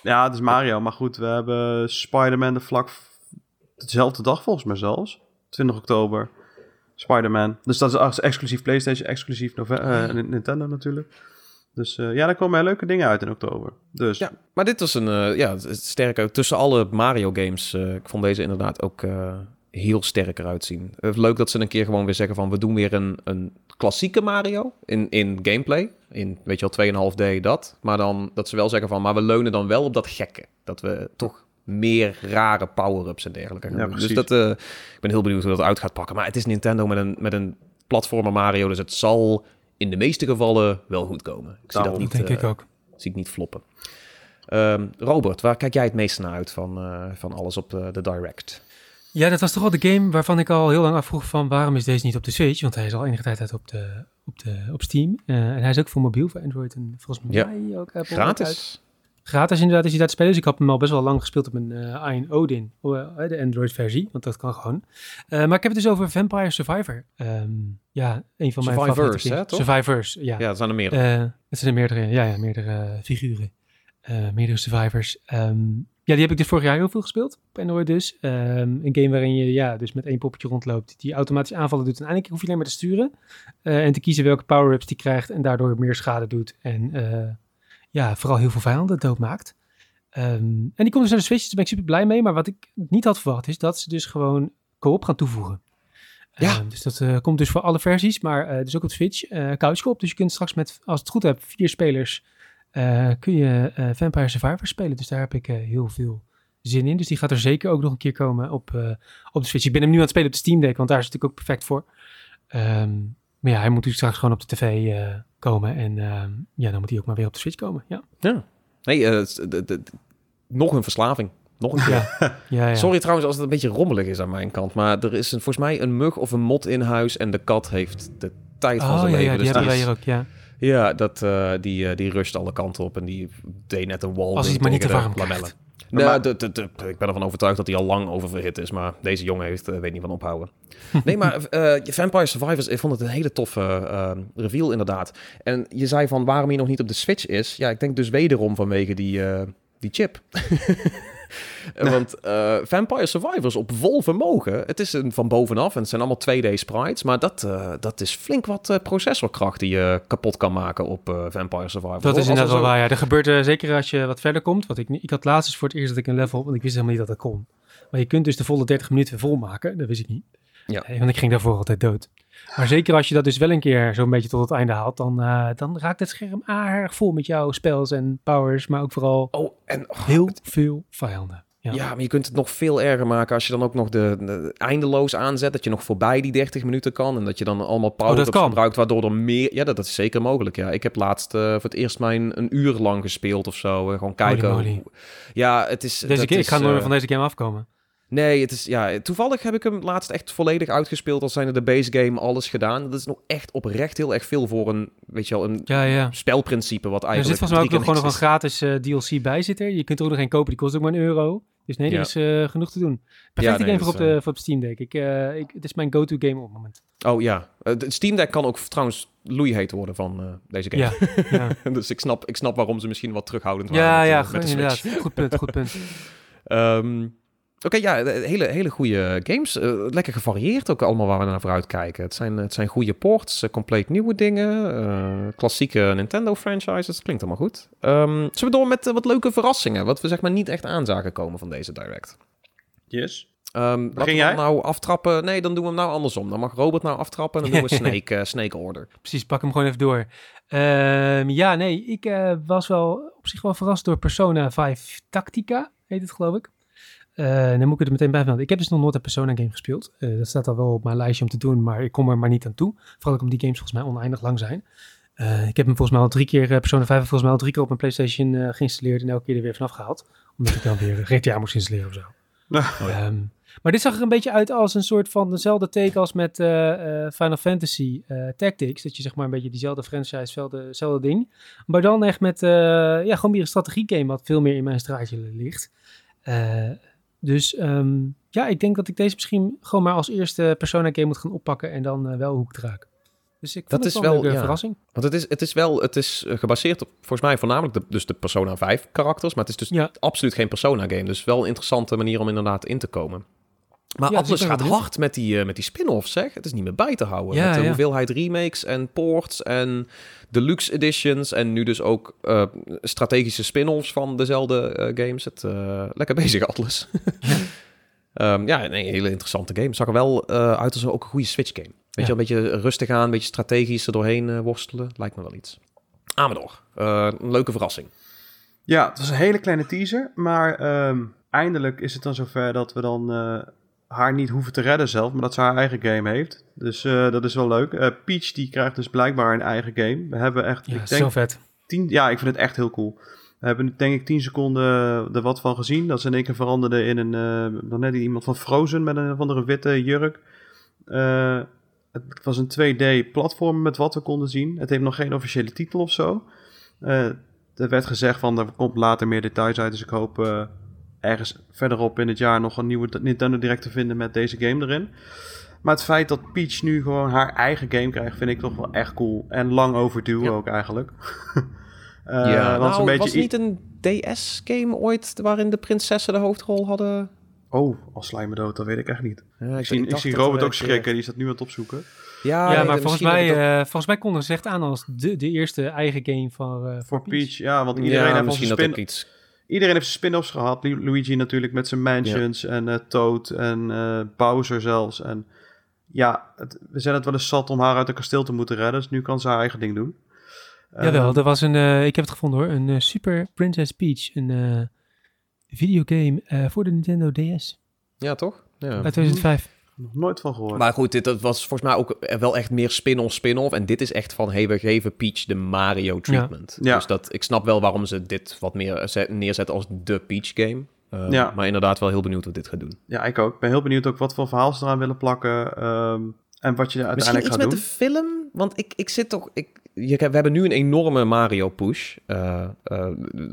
Ja, het is Mario. Maar goed, we hebben Spider-Man de vlak... Dezelfde dag volgens mij zelfs. 20 oktober. Spider-Man. Dus dat is als exclusief PlayStation, exclusief Nove- eh, Nintendo natuurlijk. Dus eh, ja, daar komen leuke dingen uit in oktober. Dus Ja, maar dit was een, eh, ja, sterker. Tussen alle Mario games, ik vond deze inderdaad ook eh, heel sterk eruit zien. Eh, leuk dat ze een keer gewoon weer zeggen van, we doen weer een, een klassieke Mario in, in gameplay. In, weet je wel, 2,5D dat. Maar dan dat ze wel zeggen van, maar we leunen dan wel op dat gekke. Dat we toch meer rare power-ups en dergelijke gaan Ja. Dus dat, eh, ik ben heel benieuwd hoe dat uit gaat pakken. Maar het is Nintendo met een, met een platformer Mario, dus het zal in de meeste gevallen wel goed komen. Ik zie dat niet, denk eh, ik ook. zie ik niet floppen. Ehm, Robert, waar kijk jij het meest naar uit van, eh, van alles op de, de Direct? Ja, dat was toch wel de game waarvan ik al heel lang afvroeg van waarom is deze niet op de Switch? Want hij is al enige tijd uit op, de, op, de, op Steam. Uh, en hij is ook voor mobiel, voor Android en volgens mij ja. ook Apple. Gratis. Gratis inderdaad is hij daar te spelen. Dus ik heb hem al best wel lang gespeeld op mijn uh, Iron Odin, de Android versie. Want dat kan gewoon. Uh, maar ik heb het dus over Vampire Survivor. Um, ja, een van mijn Survivors, hè, toch? Survivors, ja. Ja, dat zijn er meerdere. het zijn er meerdere, ja, ja meerdere figuren. meerdere Survivors. Um, ja, die heb ik dus vorig jaar heel veel gespeeld. Op Android dus. Um, een game waarin je ja, dus met één poppetje rondloopt. Die automatisch aanvallen doet. En eindelijk hoef je alleen maar te sturen. Uh, en te kiezen welke power-ups die krijgt. En daardoor meer schade doet. En uh, ja, vooral heel veel vijanden doodmaakt. Um, en die komt dus naar de Switch. Daar ben ik super blij mee. Maar wat ik niet had verwacht is dat ze dus gewoon co-op gaan toevoegen. Ja. Um, dus dat uh, komt dus voor alle versies. Maar dus ook op Switch. Uh, couch co-op. Dus je kunt straks met, als het goed hebt, vier spelers... Uh, kun je uh, Vampire Survivor spelen. Dus daar heb ik uh, heel veel zin in. Dus die gaat er zeker ook nog een keer komen op, op de Switch. Ik ben hem nu aan het spelen op de Steam Deck, want daar is het natuurlijk ook perfect voor. Um, maar ja, hij moet dus straks gewoon op de tv komen. En ja, dan moet hij ook maar weer op de Switch komen. Ja. ja. Nee, nog een verslaving. Nog een <laughs> keer. Ja. ja, ja. Sorry trouwens als het een beetje rommelig is aan mijn kant. Maar er is een, volgens mij een mug of een mot in huis. En de kat heeft de tijd van oh, zijn ja, leven. Ja, die dus hebben wij is... hier ook, ja. Ja, dat, uh, die, uh, die rusht alle kanten op en die deed net een wall. Als hij het maar niet te warm lamellen. Nee, maar, de, de, de, ik ben ervan overtuigd dat hij al lang oververhit is, maar deze jongen heeft, uh, weet niet van ophouden. <laughs> nee, maar Vampire Survivors, ik vond het een hele toffe reveal inderdaad. En je zei van waarom hij nog niet op de Switch is. Ja, ik denk dus wederom vanwege die, die chip. <laughs> Want uh, Vampire Survivors op vol vermogen. Het is een van bovenaf en het zijn allemaal 2D sprites. Maar dat, uh, dat is flink wat processorkracht die je kapot kan maken op Vampire Survivors. Dat is inderdaad wel waar. Ja. Er gebeurt zeker als je wat verder komt. Want ik, ik had laatst eens voor het eerst dat ik een level... Want ik wist helemaal niet dat dat kon. Maar je kunt dus de volle 30 minuten volmaken. Dat wist ik niet. Ja. Want ik ging daarvoor altijd dood. Maar zeker als je dat dus wel een keer zo'n beetje tot het einde haalt, dan, uh, dan raakt het scherm aardig vol met jouw spells en powers, maar ook vooral oh, en, oh, heel het... veel vijanden. Ja. ja. maar je kunt het nog veel erger maken als je dan ook nog de, de, eindeloos aanzet. Dat je nog voorbij die 30 minuten kan. En dat je dan allemaal power oh, gebruikt, waardoor er meer... Ja, dat is zeker mogelijk, ja. Ik heb laatst uh, voor het eerst mijn een uur lang gespeeld of zo. Uh, gewoon kijken. Holy. Ja, het is... Deze dat ik ga nooit uh, van deze game afkomen. Nee, het is, ja, toevallig heb ik hem laatst echt volledig uitgespeeld. Als zijn de base game alles gedaan. Dat is nog echt oprecht heel erg veel voor een, weet je wel, een ja, ja. spelprincipe wat Er eigenlijk... zit volgens mij ook nog gewoon nog een is. gratis uh, DLC bij zitten. Je kunt er ook nog geen kopen, die kost ook maar een euro. Dus nee, er is uh, genoeg te doen. Perfecte nee, game voor op, de, voor op Steam Deck. Ik, uh, ik, het is mijn go-to game op het moment. Oh ja, Uh, de Steam Deck kan ook trouwens loeiheet worden van deze game. Ja, <laughs> dus ik snap, ik snap waarom ze misschien wat terughoudend waren ja, met, ja met inderdaad. Goed punt, goed punt. <laughs> Ehm, Oké, ja, de- hele, hele goede games. Eh, lekker gevarieerd ook allemaal waar we naar vooruit kijken. Het zijn, het zijn goede ports, eh, compleet nieuwe dingen, eh, klassieke Nintendo franchises. Het klinkt allemaal goed. Ehm, zullen we door met eh, wat leuke verrassingen, wat we zeg maar niet echt aan zagen komen van deze direct. Yes. Ehm laten we nou aftrappen. Nee, dan doen we hem nou andersom. Dan mag Robert nou aftrappen en dan doen we <laughs> Snake, eh, Snake Order. Precies, pak hem gewoon even door. Ehm, ja, nee, ik eh, was wel op zich wel verrast door Persona 5 Tactica, heet het geloof ik. Eh, dan moet ik het er meteen bij melden. Ik heb dus nog nooit een Persona game gespeeld. Eh, dat staat al wel op mijn lijstje om te doen, maar ik kom er maar niet aan toe. Vooral ook omdat die games volgens mij oneindig lang zijn. Eh, ik heb hem volgens mij al drie keer, eh, Persona 5 volgens mij al drie keer op mijn Playstation eh, geïnstalleerd en elke keer er weer vanaf gehaald. Omdat ik dan weer GTA moest installeren of zo. <laughs> Ehm, maar dit zag er een beetje uit als een soort van dezelfde take als met eh, eh, Final Fantasy eh, Tactics. Dat je zeg maar een beetje diezelfde franchise, hetzelfde, ding. Maar dan echt met, eh, ja, gewoon weer een strategiegame wat veel meer in mijn straatje ligt. Eh, dus ehm, ja, ik denk dat ik deze misschien gewoon maar als eerste Persona game moet gaan oppakken en dan eh, wel hoek raak. Dus ik vond Dat het is wel een ja. verrassing. Want het is, het is wel, het is eh, gebaseerd op volgens mij voornamelijk de, dus de Persona 5 karakters. Maar het is dus Ja. absoluut geen Persona game. Dus wel een interessante manier om inderdaad in te komen. Maar Ja, dus ben gaat hard met die, eh, met die spin-offs, zeg. Het is niet meer bij te houden. Ja, met de ja. hoeveelheid remakes en ports en deluxe editions. En nu dus ook eh, strategische spin-offs van dezelfde eh, games. Het, eh, lekker <laughs> bezig, Atlas. <laughs> Ehm, ja, nee, een hele interessante game. Zag er wel eh, uit als ook een goede Switch game. Weet Ja. je, een beetje rustig aan, een beetje strategisch er doorheen eh, worstelen. Lijkt me wel iets. Amador, eh, een leuke verrassing. Ja, het was een hele kleine teaser, maar ehm, eindelijk is het dan zover dat we dan eh, haar niet hoeven te redden zelf, maar dat ze haar eigen game heeft. Dus eh, dat is wel leuk. Eh, Peach die krijgt dus blijkbaar een eigen game. We hebben echt, Ja, ik denk, zo vet. tien, ja, ik vind het echt heel cool. We hebben denk ik 10 seconden er wat van gezien. Dat ze in één keer veranderde in een, eh dan net iemand van Frozen met een of andere witte jurk. Het was een 2D platform met wat we konden zien. Het heeft nog geen officiële titel of zo. Er werd gezegd van er komt later meer details uit. Dus ik hoop ergens verderop in het jaar nog een nieuwe Nintendo Direct te vinden met deze game erin. Maar het feit dat Peach nu gewoon haar eigen game krijgt, vind ik toch wel echt cool. En lang overdue Ja. ook eigenlijk. <laughs> Eh, ja, want zo'n nou, beetje was niet een DS-game ooit waarin de prinsessen de hoofdrol hadden? Oh, als sla je me dood, dat weet ik echt niet. Ja, Ik zie, ik zie Robert ook schrikken, die staat nu aan het opzoeken. Ja, ja, nee, maar volgens mij, ik dat- eh, volgens mij konden ze echt aan als de, de eerste eigen game van, eh, Voor Peach, ja, want iedereen ja, heeft misschien zijn dat spin... ik iets... Iedereen heeft zijn spin-offs gehad. Lu- Luigi natuurlijk met zijn mansions en eh, Toad en eh, Bowser zelfs. En ja, het- we zijn het wel eens zat om haar uit een kasteel te moeten redden. Dus nu kan ze haar eigen ding doen. Jawel, Eh, er was een, eh, ik heb het gevonden hoor, een Super Princess Peach, een eh, videogame eh, voor de Nintendo DS Ja, toch? Ja. uit 2005. Nog nooit van gehoord. Maar goed, dit dat was volgens mij ook wel echt meer spin-off, spin-off. En dit is echt van, hey, we geven Peach de Mario treatment. Ja. Dus dat, ik snap wel waarom ze dit wat meer zet- neerzetten als de Peach game. Uh, Ja. Maar inderdaad wel heel benieuwd wat dit gaat doen. Ja, ik ook. Ik ben heel benieuwd ook wat voor verhaal ze eraan willen plakken. ehm, en wat je er Misschien uiteindelijk iets gaat met doen. de film? Want ik, ik zit toch... Ik, je, we hebben nu een enorme Mario-push. Eh, eh,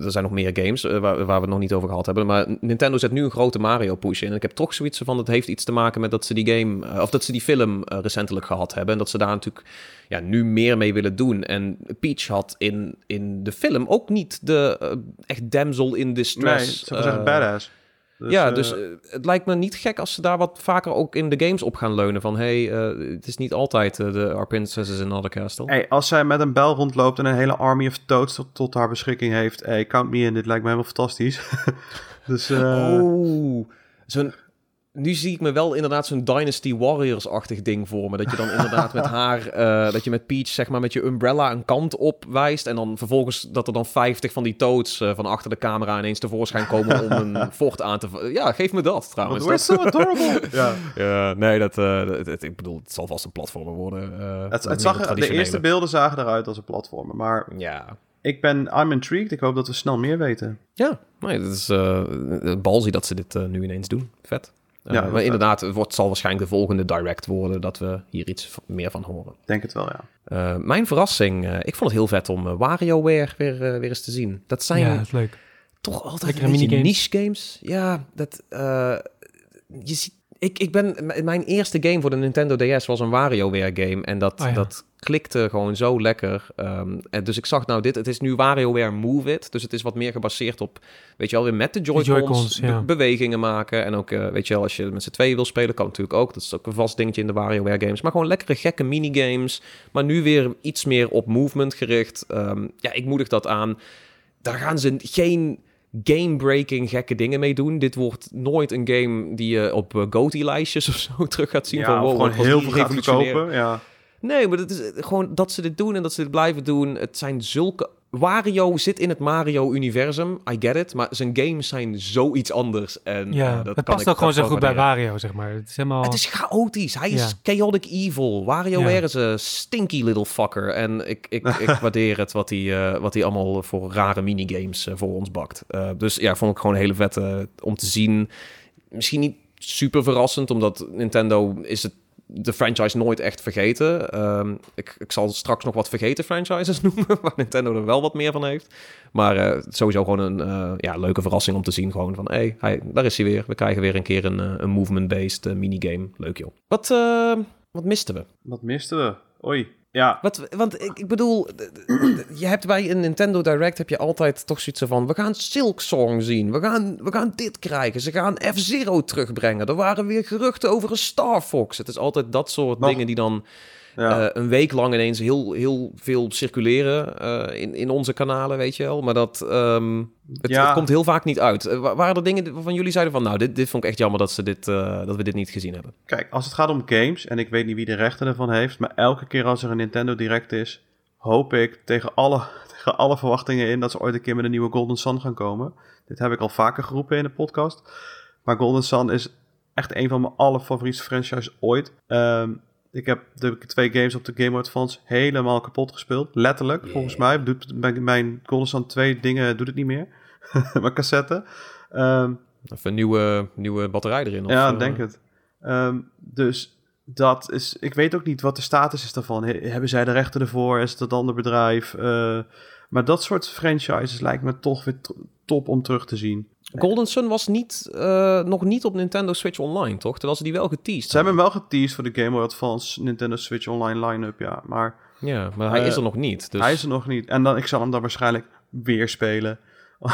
er zijn nog meer games eh, waar, waar we het nog niet over gehad hebben. Maar Nintendo zet nu een grote Mario-push in. En ik heb toch zoiets van... Het heeft iets te maken met dat ze die game... of dat ze die film recentelijk gehad hebben. En dat ze daar natuurlijk ja, nu meer mee willen doen. En Peach had in, in de film ook niet de echt damsel in Nee, distress... ze zeggen eh, badass. Dus, ja, eh, dus eh, het lijkt me niet gek als ze daar wat vaker ook in de games op gaan leunen. Van, hey, eh, het is niet altijd eh, de Our Princess is in Another Castle. Hey, als zij met een bel rondloopt en een hele army of toads tot, tot haar beschikking heeft. Hey, count me in, dit lijkt me helemaal fantastisch. <laughs> dus eh, Oh, zo'n... Nu zie ik me wel inderdaad zo'n Dynasty Warriors-achtig ding voor me. Dat je dan <laughs> inderdaad met haar, eh, dat je met Peach zeg maar met je umbrella een kant op wijst. En dan vervolgens dat er dan 50 van die toads eh, van achter de camera ineens tevoorschijn komen om een <laughs> fort aan te... Ja, geef me dat trouwens. we're so adorable. <laughs> ja. Ja, nee, dat, eh, ik bedoel, het zal vast een platformer worden. eh, Het, het zag, de eerste beelden zagen eruit als een platformer. Maar Ja, ik ben, I'm intrigued. Ik hoop dat we snel meer weten. ja. Nee, dat is uh, balzie dat ze dit nu ineens doen. Vet. Eh, Ja, maar inderdaad, het wordt, zal waarschijnlijk de volgende direct worden dat we hier iets meer van horen. Ik denk het wel, ja. Eh, mijn verrassing, eh, ik vond het heel vet om WarioWare weer, weer eens te zien. Dat zijn Ja, dat is leuk. toch altijd een beetje niche games. Ja, dat... eh, je ziet... Ik, ik ben... Mijn eerste game voor de Nintendo DS was een WarioWare game. En dat, Oh ja. dat klikte gewoon zo lekker. Ehm, en dus ik zag nou dit... Het is nu WarioWare Move It. Dus het is wat meer gebaseerd op... Weet je wel, weer met de Joy-Cons, Joy-Cons, ja. be- bewegingen maken. En ook, eh, weet je wel, als je met z'n tweeën wil spelen... kan natuurlijk ook. Dat is ook een vast dingetje in de WarioWare games. Maar gewoon lekkere, gekke minigames. Maar nu weer iets meer op movement gericht. Ehm, ja, ik moedig dat aan. Daar gaan ze geen game-breaking gekke dingen mee doen. Dit wordt nooit een game die je op uh, GOTY-lijstjes <laughs> of zo terug gaat zien. ja, van, wow, gewoon heel veel gaat verkopen. Ja. Nee, maar het is eh, gewoon dat ze dit doen en dat ze dit blijven doen. Het zijn zulke... Wario zit in het Mario-universum, I get it. Maar zijn games zijn zoiets anders. En, Ja, eh, dat het kan past ook gewoon zo dat goed bij. Wario, zeg maar. Het is helemaal... Het is chaotisch. Hij is chaotic evil. WarioWare Ja. is een stinky little fucker. En ik, ik, ik <laughs> waardeer het wat hij, eh, wat hij allemaal voor rare minigames voor ons bakt. Dus ja, vond ik gewoon een hele vette om te zien. Misschien niet super verrassend, omdat Nintendo is het de franchise nooit echt vergeten. Ehm, ik, ik zal straks nog wat vergeten franchises <laughs> noemen, waar Nintendo er wel wat meer van heeft. Maar eh, sowieso gewoon een eh, ja, leuke verrassing om te zien. Gewoon van, hé, hey, daar is hij weer. We krijgen weer een keer een, eh, een movement-based minigame. Leuk joh. Wat, wat misten we? Wat misten we? Oei. Ja, Wat, want ik, ik bedoel, je hebt bij een Nintendo Direct heb je altijd toch zoiets van, we gaan Silk Song zien, we gaan, we gaan dit krijgen, ze gaan F-Zero terugbrengen, er waren weer geruchten over een Star Fox. Het is altijd dat soort dingen die dan ja. eh, een week lang ineens heel, heel veel circuleren eh, in, in onze kanalen, weet je wel. Maar dat, ehm, het, Ja. het komt heel vaak niet uit. Wa- waren er dingen waarvan jullie zeiden van, nou, dit, dit vond ik echt jammer dat, ze dit, dat we dit niet gezien hebben. Kijk, als het gaat om games, en ik weet niet wie de rechten ervan heeft, maar elke keer als er een Nintendo Direct is, hoop ik tegen alle, <laughs> tegen alle verwachtingen in dat ze ooit een keer met een nieuwe Golden Sun gaan komen. Dit heb ik al vaker geroepen in de podcast. Maar Golden Sun is echt een van mijn allerfavoriete franchises ooit. Ehm, Ik heb de twee games op de Game Boy Advance helemaal kapot gespeeld. Letterlijk, volgens mij. Doet, mijn, mijn Sun 2 dingen doet het niet meer. <laughs> mijn cassette. Ehm, Even een nieuwe, nieuwe batterij erin. Of, ja, eh, denk het. Ehm, dus dat is... Ik weet ook niet wat de status is daarvan. He- hebben zij de rechten ervoor? Is het een ander bedrijf? Eh, maar dat soort franchises lijkt me toch weer to- top om terug te zien. Golden Sun was niet, eh, nog niet op Nintendo Switch Online, toch? Terwijl ze die wel geteased Ze hebben hem wel geteased voor de Game Boy Advance Nintendo Switch Online line-up, ja. Maar Ja, maar hij Eh, is er nog niet. Dus, hij is er nog niet. En dan, ik zal hem dan waarschijnlijk weer spelen.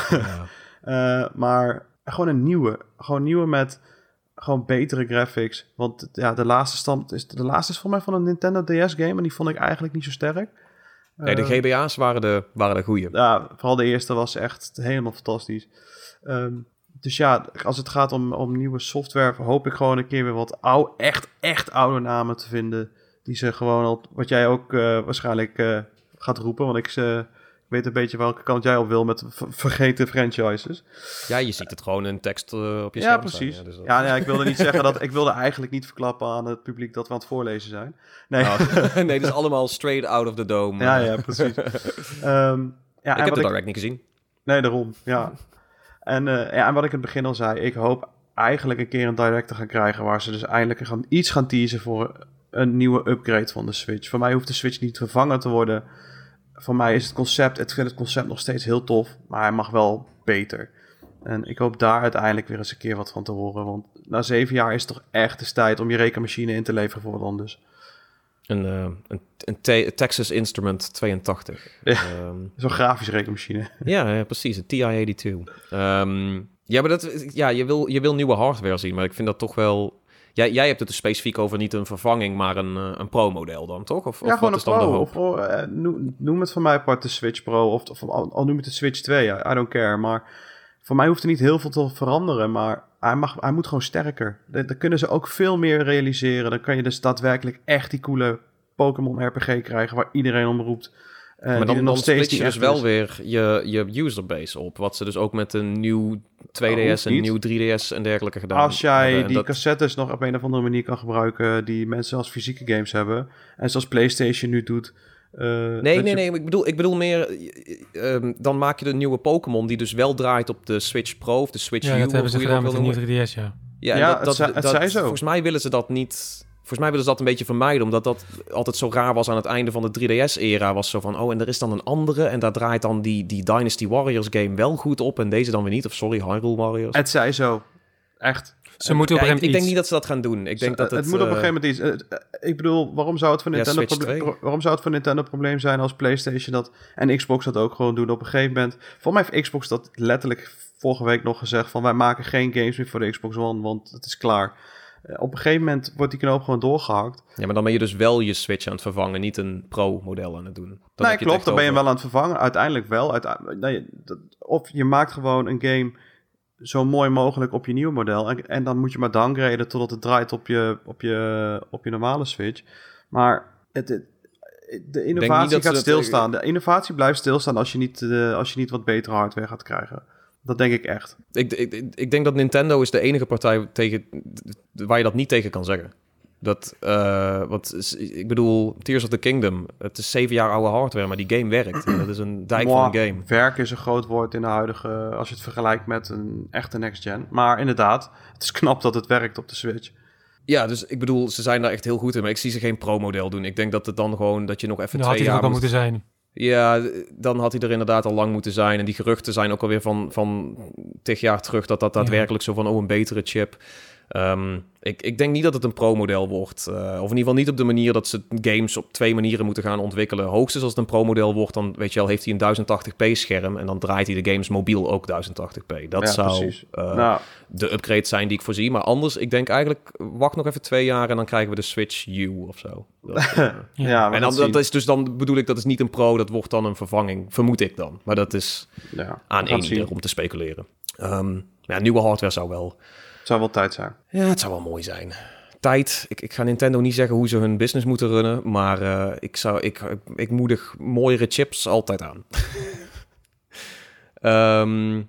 ja. <laughs> Eh, maar gewoon een nieuwe. Gewoon een nieuwe met gewoon betere graphics. Want ja, de laatste stand is de laatste is voor mij van een Nintendo DS game en die vond ik eigenlijk niet zo sterk. Nee, de Eh, GBA's waren de, waren de goeie. ja, vooral de eerste was echt helemaal fantastisch. Ehm, dus ja, als het gaat om, om nieuwe software, hoop ik gewoon een keer weer wat oude, echt, echt oude namen te vinden. Die ze gewoon al, wat jij ook eh, waarschijnlijk eh, gaat roepen. Want ik, eh, ik weet een beetje welke kant jij op wil met ver- vergeten franchises. Ja, je ziet het gewoon in tekst op je Ja, scherm precies. Ja, dus dat- ja, ik wilde niet zeggen dat, ik wilde eigenlijk niet verklappen aan het publiek dat we aan het voorlezen zijn. Nee, Oh, <laughs> <laughs> nee, dit is allemaal straight out of the dome. ja, ja, precies. <laughs> Ehm, ja, ik en heb ik, direct niet gezien. Nee, daarom. Ja. En, eh, ja, en wat ik in het begin al zei, ik hoop eigenlijk een keer een direct te gaan krijgen waar ze dus eindelijk gaan, iets gaan teasen voor een nieuwe upgrade van de Switch. Voor mij hoeft de Switch niet vervangen te worden. Voor mij is het concept, ik vind het concept nog steeds heel tof, maar hij mag wel beter. En ik hoop daar uiteindelijk weer eens een keer wat van te horen. Want na zeven jaar is het toch echt de tijd om je rekenmachine in te leveren voor dan dus. Een, eh, een, een Te- Texas Instrument 82. Ja. Ehm, <laughs> Zo'n grafische rekenmachine. ja, ja, precies. Een TI-82. Ehm, ja, maar dat, ja, je, wil, je wil nieuwe hardware zien, maar ik vind dat toch wel... Jij, jij hebt het er specifiek over niet een vervanging, maar een, eh, een pro-model dan, toch? Of, Ja, of gewoon wat een is Pro. Of, eh, noem, noem het van mij apart de Switch Pro. Of, of al, al noem het de Switch 2. ja, I don't care. Maar voor mij hoeft er niet heel veel te veranderen. Maar hij, mag, hij moet gewoon sterker. Da- Dan kunnen ze ook veel meer realiseren. Dan kan je dus daadwerkelijk echt die coole Pokémon RPG krijgen... waar iedereen om roept. Eh, maar dan, nog steeds split je dus wel is. weer je, je userbase op. Wat ze dus ook met een nieuw 2DS hoeft en nieuw 3DS en dergelijke gedaan Als jij hebben. Die dat- cassettes nog op een of andere manier kan gebruiken... die mensen als fysieke games hebben... en zoals PlayStation nu doet... eh, Nee, nee, je- nee. Ik bedoel, ik bedoel meer... eh, ehm, dan maak je de nieuwe Pokémon die dus wel draait op de Switch Pro of de Switch Ja, U. dat hebben ze gedaan met de noemen. nieuwe 3DS, ja. Ja, dat, het dat, zo. Volgens mij willen ze dat niet... Volgens mij willen ze dat een beetje vermijden, omdat dat altijd zo raar was aan het einde van de 3DS-era. Was zo van, oh, en er is dan een andere en daar draait dan die, die Dynasty Warriors game wel goed op en deze dan weer niet. Of sorry, Hyrule Warriors. Het zij zo. Echt. Ze moeten op een ik, gegeven ik denk moment niet dat ze dat gaan doen. Ik denk dat het, het... moet op een eh, gegeven moment iets. ik bedoel, waarom zou het voor Nintendo, Switch proble- 2. waarom zou het voor Nintendo een probleem zijn als PlayStation dat en Xbox dat ook gewoon doen op een gegeven moment? Voor mij heeft Xbox dat letterlijk vorige week nog gezegd van wij maken geen games meer voor de Xbox One, want het is klaar. Eh, op een gegeven moment wordt die knoop gewoon doorgehakt. Ja, maar dan ben je dus wel je Switch aan het vervangen, niet een Pro-model aan het doen. Dan nee, klopt, dan ben je over- wel aan het vervangen. Uiteindelijk wel. Uite- nee, dat- of je maakt gewoon een game zo mooi mogelijk op je nieuwe model. En, en dan moet je maar downgraden totdat het draait op je, op je, op je normale Switch. Maar het, het- de innovatie gaat stilstaan. De innovatie blijft stilstaan als je, niet, eh, als je niet wat betere hardware gaat krijgen. Dat denk ik echt. Ik, ik, ik- ik denk dat Nintendo is de enige partij tegen, waar je dat niet tegen kan zeggen. Dat, eh, wat, is- ik bedoel, Tears of the Kingdom, het is zeven jaar oude hardware, maar die game werkt. En dat is een dijk van een game. Werk is een groot woord in de huidige, als je het vergelijkt met een echte next gen. Maar inderdaad, het is knap dat het werkt op de Switch. Ja, dus ik bedoel, ze zijn daar echt heel goed in, maar ik zie ze geen pro-model doen. Ik denk dat het dan gewoon, dat je nog even Dat had twee hij er jaar ook al moet- moeten zijn. Ja, dan had hij er inderdaad al lang moeten zijn. En die geruchten zijn ook alweer van, van tig jaar terug dat dat daadwerkelijk zo van, oh, een betere chip. Ehm, ik, ik denk niet dat het een pro-model wordt. eh, of in ieder geval niet op de manier dat ze games op twee manieren moeten gaan ontwikkelen. Hoogstens als het een pro-model wordt, dan weet je wel, heeft hij een 1080p scherm. En dan draait hij de games mobiel ook 1080p. Dat Ja, zou eh, nou, de upgrade zijn die ik voorzie. Maar anders, ik denk eigenlijk, wacht nog even twee jaar en dan krijgen we de Switch U of zo. Dat, <laughs> eh, Ja. en dan, dat is dus dan bedoel ik, dat is niet een pro, dat wordt dan een vervanging, vermoed ik dan. Maar dat is. Ja, aan één om te speculeren. Ehm, ja, nieuwe hardware zou wel, Het zou wel tijd zijn. ja, het zou wel mooi zijn. Tijd, ik, ik ga Nintendo niet zeggen hoe ze hun business moeten runnen, maar eh, ik, zou, ik, ik, ik moedig mooiere chips altijd aan. <laughs> Ehm,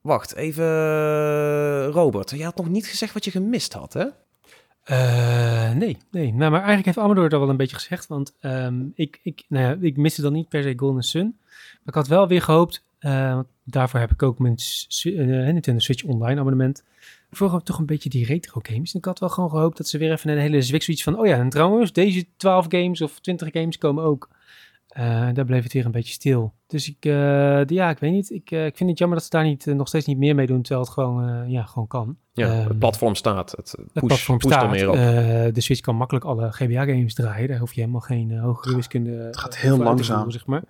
wacht, even Robert, je had nog niet gezegd wat je gemist had, hè? Eh, nee, nee. Nou, maar eigenlijk heeft Amador het al wel een beetje gezegd. Want ehm, ik, ik, nou ja, ik miste dan niet per se Golden Sun. Maar ik had wel weer gehoopt, eh, want daarvoor heb ik ook mijn eh, Nintendo Switch Online abonnement. Voor toch een beetje die retro games. En ik had wel gewoon gehoopt dat ze weer even een hele zwik zoiets van... Oh ja, en trouwens, deze 12 games of 20 games komen ook. Eh, daar bleef het weer een beetje stil. Dus ik, eh, ja, ik weet niet. Ik, eh, ik vind het jammer dat ze daar niet, nog steeds niet meer mee doen, terwijl het gewoon, eh, ja, gewoon kan. Ja, Ehm, het platform staat. Het, Het push, platform pusht er staat. meer op. Eh, de Switch kan makkelijk alle GBA-games draaien. Daar hoef je helemaal geen hogere wiskunde Het gaat heel langzaam. zeg maar.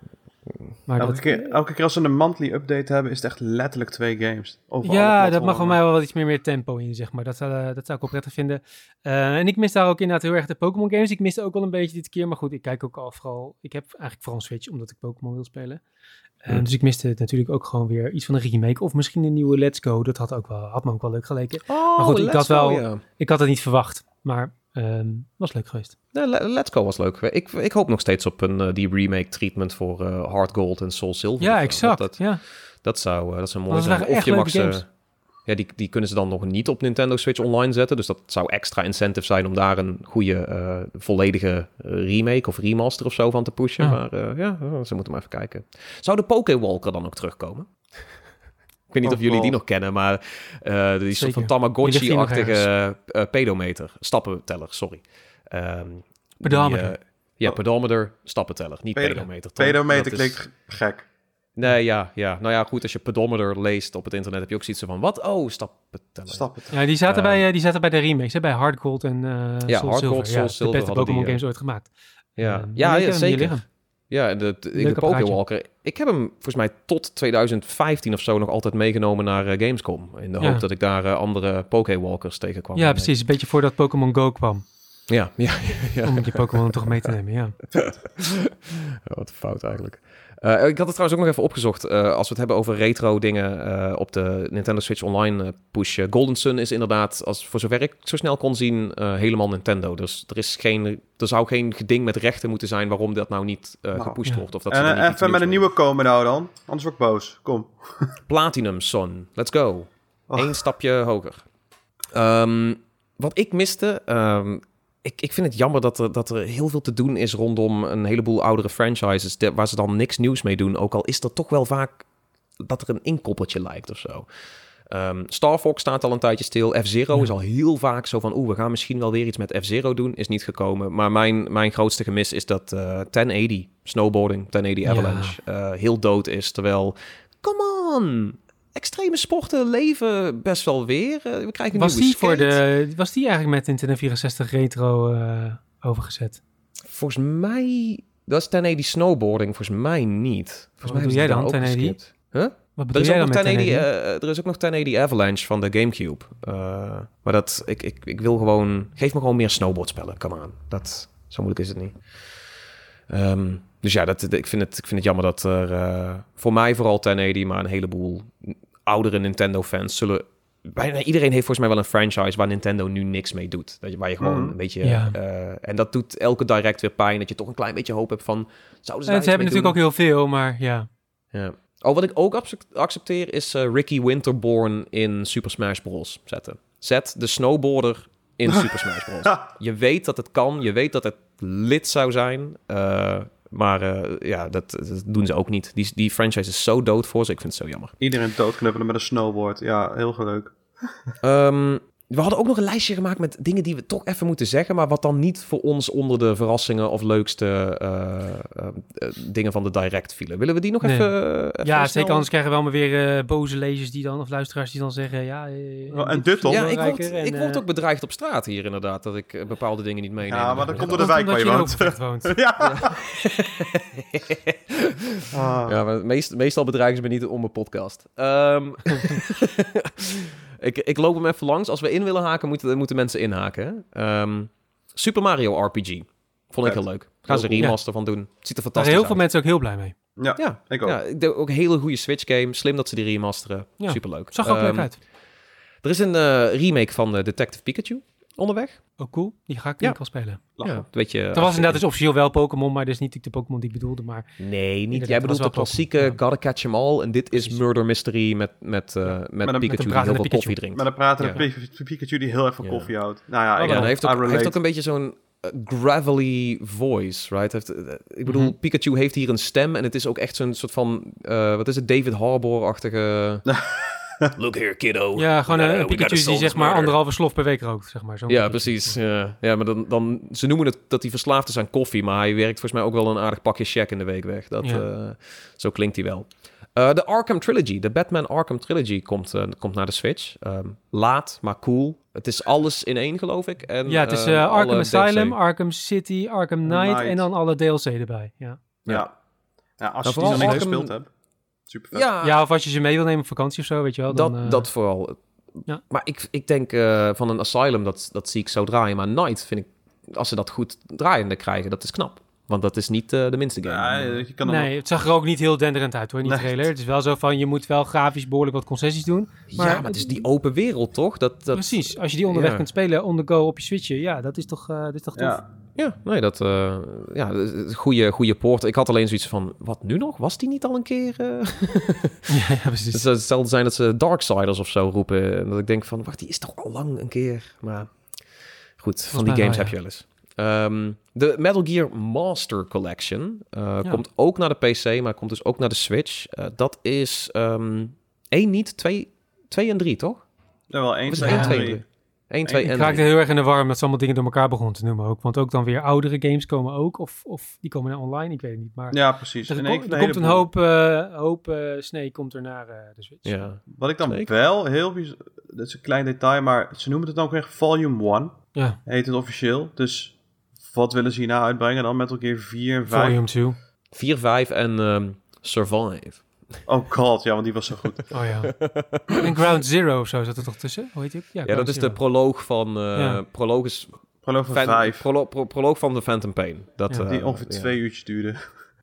Maar Elke dat, keer, elke keer als ze een monthly update hebben, is het echt letterlijk twee games. Over ja, dat mag voor mij wel wat iets meer, meer tempo in, zeg maar. Dat, zou, eh, dat zou ik wel prettig vinden. Eh, en ik mis daar ook inderdaad heel erg de Pokémon games. Ik miste ook wel een beetje dit keer. Maar goed, ik kijk ook al vooral... Ik heb eigenlijk vooral een Switch, omdat ik Pokémon wil spelen. Hm. Dus ik miste het natuurlijk ook gewoon weer iets van een remake. Of misschien een nieuwe Let's Go. Dat had, ook wel, had me ook wel leuk geleken. Oh, maar goed, ik had wel- Go. Ik had het niet verwacht. Maar ehm, was leuk geweest. Let's Go was leuk. Ik, ik hoop nog steeds op een, eh, die remake treatment voor eh Hard Gold en Soul Silver. Ja, of exact. Dat, ja. dat, zou, eh, dat zou mooi zijn. echt je mag ze... Ja, die, die kunnen ze dan nog niet op Nintendo Switch Online zetten. Dus dat zou extra incentive zijn om daar een goede, volledige remake of remaster of zo van te pushen. Ja. Maar ja, ze moeten maar even kijken. Zou de Pokewalker dan ook terugkomen? Ik weet niet of Oh, jullie die wow. nog kennen, maar eh die soort van Tamagotchi-achtige eh, pedometer. Stappenteller, sorry. Ehm, die, Pedometer. ja, Oh. pedometer, stappenteller, niet Pedo- pedometer. Tom. Pedometer is- klinkt gek. Nee, ja, ja. Nou ja, goed, als je pedometer leest op het internet heb je ook zoiets van, wat? Oh, stappenteller. Stappen. Ja, die zaten, Eh, bij, eh, die zaten bij de remakes, hè, bij Hard Gold en eh Ja, Soul Hard Silver. Gold, Soul ja, Silver De beste Pokémon games ooit gemaakt. Ja, Eh, ja, ja, zeker. Ja, de, Leuk apparaatje. Pokewalker. Ik heb hem volgens mij tot 2015 of zo nog altijd meegenomen naar eh, Gamescom. In de Ja. hoop dat ik daar eh, andere Pokewalkers tegenkwam. Ja, precies. Een beetje voordat Pokémon Go kwam. Ja, <laughs> ja, ja. Om je Pokémon toch mee te nemen, ja. <laughs> Wat fout eigenlijk. Eh, ik had het trouwens ook nog even opgezocht. eh, als we het hebben over retro dingen eh, op de Nintendo Switch Online eh, push. eh, Golden Sun is inderdaad, als, voor zover ik zo snel kon zien, eh, helemaal Nintendo. Dus er, is geen, er zou geen geding met rechten moeten zijn waarom dat nou niet eh, Nou, gepusht ja. wordt. Of dat ze En niet even met een nieuwe komen nou dan. Anders word ik boos. Kom. <laughs> Platinum Sun, let's go. Oh. Eén stapje hoger. Ehm, wat ik miste, ehm, ik, ik vind het jammer dat er, dat er heel veel te doen is rondom een heleboel oudere franchises de- waar ze dan niks nieuws mee doen. Ook al is er toch wel vaak dat er een inkoppertje lijkt of zo. Ehm, Star Fox staat al een tijdje stil. F-Zero Ja. is al heel vaak zo van... oeh, we gaan misschien wel weer iets met F-Zero doen. Is niet gekomen. Maar mijn, mijn grootste gemis is dat eh 1080, snowboarding, 1080 Ja. Avalanche... eh, heel dood is. Terwijl, come on... Extreme sporten leven best wel weer. Eh, we krijgen een Was nieuwe die, voor de, was die eigenlijk met Nintendo 64 Retro eh, overgezet? Volgens mij... Dat is 1080 snowboarding. Volgens mij niet. Volgens mij doe jij dan, daar ook 1080? geskipt. Huh? Wat Er bedoel is, ook dan nog met 1080, 1080? eh, er is ook nog 1080 Avalanche van de Gamecube. Eh, maar dat, ik, ik, ik wil gewoon... Geef me gewoon meer snowboardspellen. Come on. Dat, zo moeilijk is het niet. Ehm, dus ja, dat, ik, vind het, ik vind het jammer dat er... voor mij vooral 1080, maar een heleboel oudere Nintendo-fans zullen... Bijna iedereen heeft volgens mij wel een franchise waar Nintendo nu niks mee doet. Dat je, waar je gewoon Mm. een beetje... Ja. eh, en dat doet elke direct weer pijn. Dat je toch een klein beetje hoop hebt van... Zouden ze ze hebben natuurlijk ook heel veel, maar ja. ja. Oh, wat ik ook accept- accepteer is eh, Ricky Winterborn in Super Smash Bros. zetten. Zet de snowboarder in Super Smash Bros. <laughs> Je weet dat het kan, je weet dat het lid zou zijn. eh, maar eh, ja, dat, dat doen ze ook niet. Die, die franchise is zo dood voor ze, ik vind het zo jammer. Iedereen doodknuppelen met een snowboard. Ja, heel leuk. Ehm, we hadden ook nog een lijstje gemaakt met dingen die we toch even moeten zeggen, maar wat dan niet voor ons onder de verrassingen of leukste eh, eh, eh, dingen van de direct vielen. Willen we die nog Nee. even, even Ja, snel- zeker. Anders krijgen we wel maar weer eh, boze lezers die dan, of luisteraars die dan zeggen, ja... Oh, en dit dan? Ja, ik word, belangrijker en, ik word ook bedreigd op straat hier inderdaad, dat ik bepaalde dingen niet meeneem. Ja, maar dat komt dat de wijk waar je woont. woont. <laughs> ja. <laughs> Ah. Ja, maar meest, meestal bedreigen ze me niet om mijn podcast. Ehm, <laughs> ik, ik loop hem even langs. Als we in willen haken, moeten, moeten mensen inhaken. Ehm, Super Mario RPG. Vond ik heel leuk. Gaan ze een Ja. remaster van doen. Het ziet er Daar zijn fantastisch heel veel uit. mensen ook heel blij mee. ja, Ja, ik ook. ja, ik denk ook een hele goede Switch game. Slim dat ze die remasteren. Ja. Superleuk. Zag er ook leuk Ehm, uit. Er is een eh, remake van eh, Detective Pikachu. Onderweg. Ook cool. Die ga ik Ja. denk ik wel spelen. Lachen. Ja, weet je, Dat was inderdaad dus officieel wel Pokémon, maar dat is niet de Pokémon die ik bedoelde. Maar Nee, niet. Jij bedoelt de klassieke ja. Gotta Catch 'em all. En dit is Precies. Murder Mystery met, met, eh, met, een- met een Pikachu die heel veel Pikachu. koffie drinkt. Met een pratende Ja. Pi- Pikachu die heel erg van Ja. koffie houdt. Nou ja, Oh, ik Ja, wel. hij heeft ook, hij heeft ook een beetje zo'n eh, gravelly voice, right? Heeft, eh, ik bedoel, Mhm. Pikachu heeft hier een stem en het is ook echt zo'n soort van, eh, wat is het, David Harbour-achtige... <laughs> <laughs> Look here, kiddo. ja, gewoon een Pikachu die zeg maar anderhalve slof per week rookt, zeg maar. Zo'n Ja, Pikachu. precies. Ja, ja maar dan, dan, ze noemen het dat hij verslaafd is aan koffie, maar hij werkt volgens mij ook wel een aardig pakje check in de week weg. Dat, Ja. eh, zo klinkt hij wel. Eh, de Arkham Trilogy, de Batman Arkham Trilogy komt, eh, komt naar de Switch. Ehm, laat, maar cool. Het is alles in één, geloof ik. En, Ja, het is Arkham DLC. Asylum, Arkham City, Arkham Knight Knight. en dan alle DLC erbij. Ja. Ja. ja, als Nou, je die nog niet gespeeld hebt. Super vet. Ja, ja, of als je ze mee wil nemen op vakantie of zo, weet je wel. Dan, dat, eh, dat vooral. ja. Maar ik, ik denk eh, van een Asylum, dat, dat zie ik zo draaien. Maar Night vind ik, als ze dat goed draaiende krijgen, dat is knap. Want dat is niet eh, de minste game. Ja, je kan Nee, het zag er ook niet heel denderend uit hoor, in die Nee. trailer. Het is wel zo van, je moet wel grafisch behoorlijk wat concessies doen. ja, maar- maar het is die open wereld, toch? Dat, dat, Precies, als je die onderweg ja. kunt spelen on the go op je Switchje, ja, dat is toch, eh dat is toch tof. Ja, Ja, nee, dat... eh ja, goede, goede poort. Ik had alleen zoiets van, wat nu nog? Was die niet al een keer... eh? <laughs> ja, ja, Het precies. zou hetzelfde zijn dat ze Darksiders of zo roepen. En dat ik denk van, wacht, die is toch al lang een keer. Maar goed, van die games wel, heb je wel eens. Ehm, de Metal Gear Master Collection eh, Ja. komt ook naar de PC, maar komt dus ook naar de Switch. Eh, dat is ehm één niet, twee, twee en drie, toch? ja wel één, twee en drie. Drie? Eén, twee Ik en raakte heel erg in de warm dat ze allemaal dingen door elkaar begonnen te noemen ook. Want ook dan weer oudere games komen ook. Of, of die komen naar online, ik weet het niet. Maar Ja, precies. er, En kom- er een komt een hoop, eh hoop eh, snee komt er naar eh, de Switch. Ja. Wat ik dan Zeker. wel heel Dat is een klein detail, maar ze noemen het dan ook echt Volume 1. Ja, Heet het officieel. Dus wat willen ze hierna uitbrengen? Dan Metal Gear 4 en 5. Volume 2. 4, 5 en ehm, Survive. Oh god, ja, want die was zo goed. Oh ja. en Ground Zero of zo zat er toch tussen? Hoe heet die ook? Ja, dat is de proloog van... eh Ja. proloog is Geloof van fan- 5. prolo- pro- proloog van de Phantom Pain. Dat, Ja, eh, Die ongeveer ja. twee uurtjes duurde.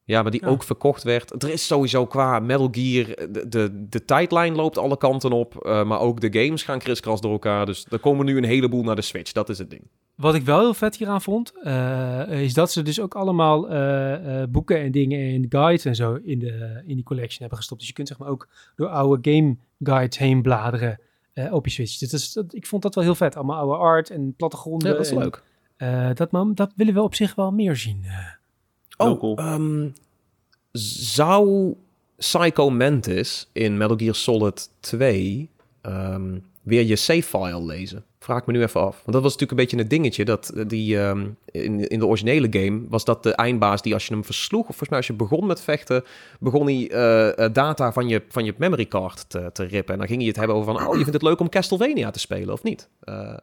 Ja, maar die Ja. ook verkocht werd. Er is sowieso qua Metal Gear... De, de, de tijdlijn loopt alle kanten op. eh, maar ook de games gaan kriskras door elkaar. Dus er komen nu een heleboel naar de Switch. Dat is het ding. Wat ik wel heel vet hieraan vond, eh, is dat ze dus ook allemaal eh, boeken en dingen en guides en zo in, de, in die collection hebben gestopt. Dus je kunt zeg maar ook door oude game guides heen bladeren op je Switch. Dus dat is, dat, ik vond dat wel heel vet. Allemaal oude art en plattegronden. Ja, dat is en, leuk. dat, dat willen we op zich wel meer zien. Oh, ehm, zou Psycho Mantis in Metal Gear Solid 2 ehm, weer je save file lezen? Vraag ik me nu even af. Want dat was natuurlijk een beetje een dingetje. Dat eh, die, ehm, in, in de originele game was dat de eindbaas die als je hem versloeg... of volgens mij als je begon met vechten... begon hij eh, eh, data van je, van je memory card te, te rippen. En dan ging hij het hebben over van... oh, je vindt het leuk om Castlevania te spelen, of niet? Eh,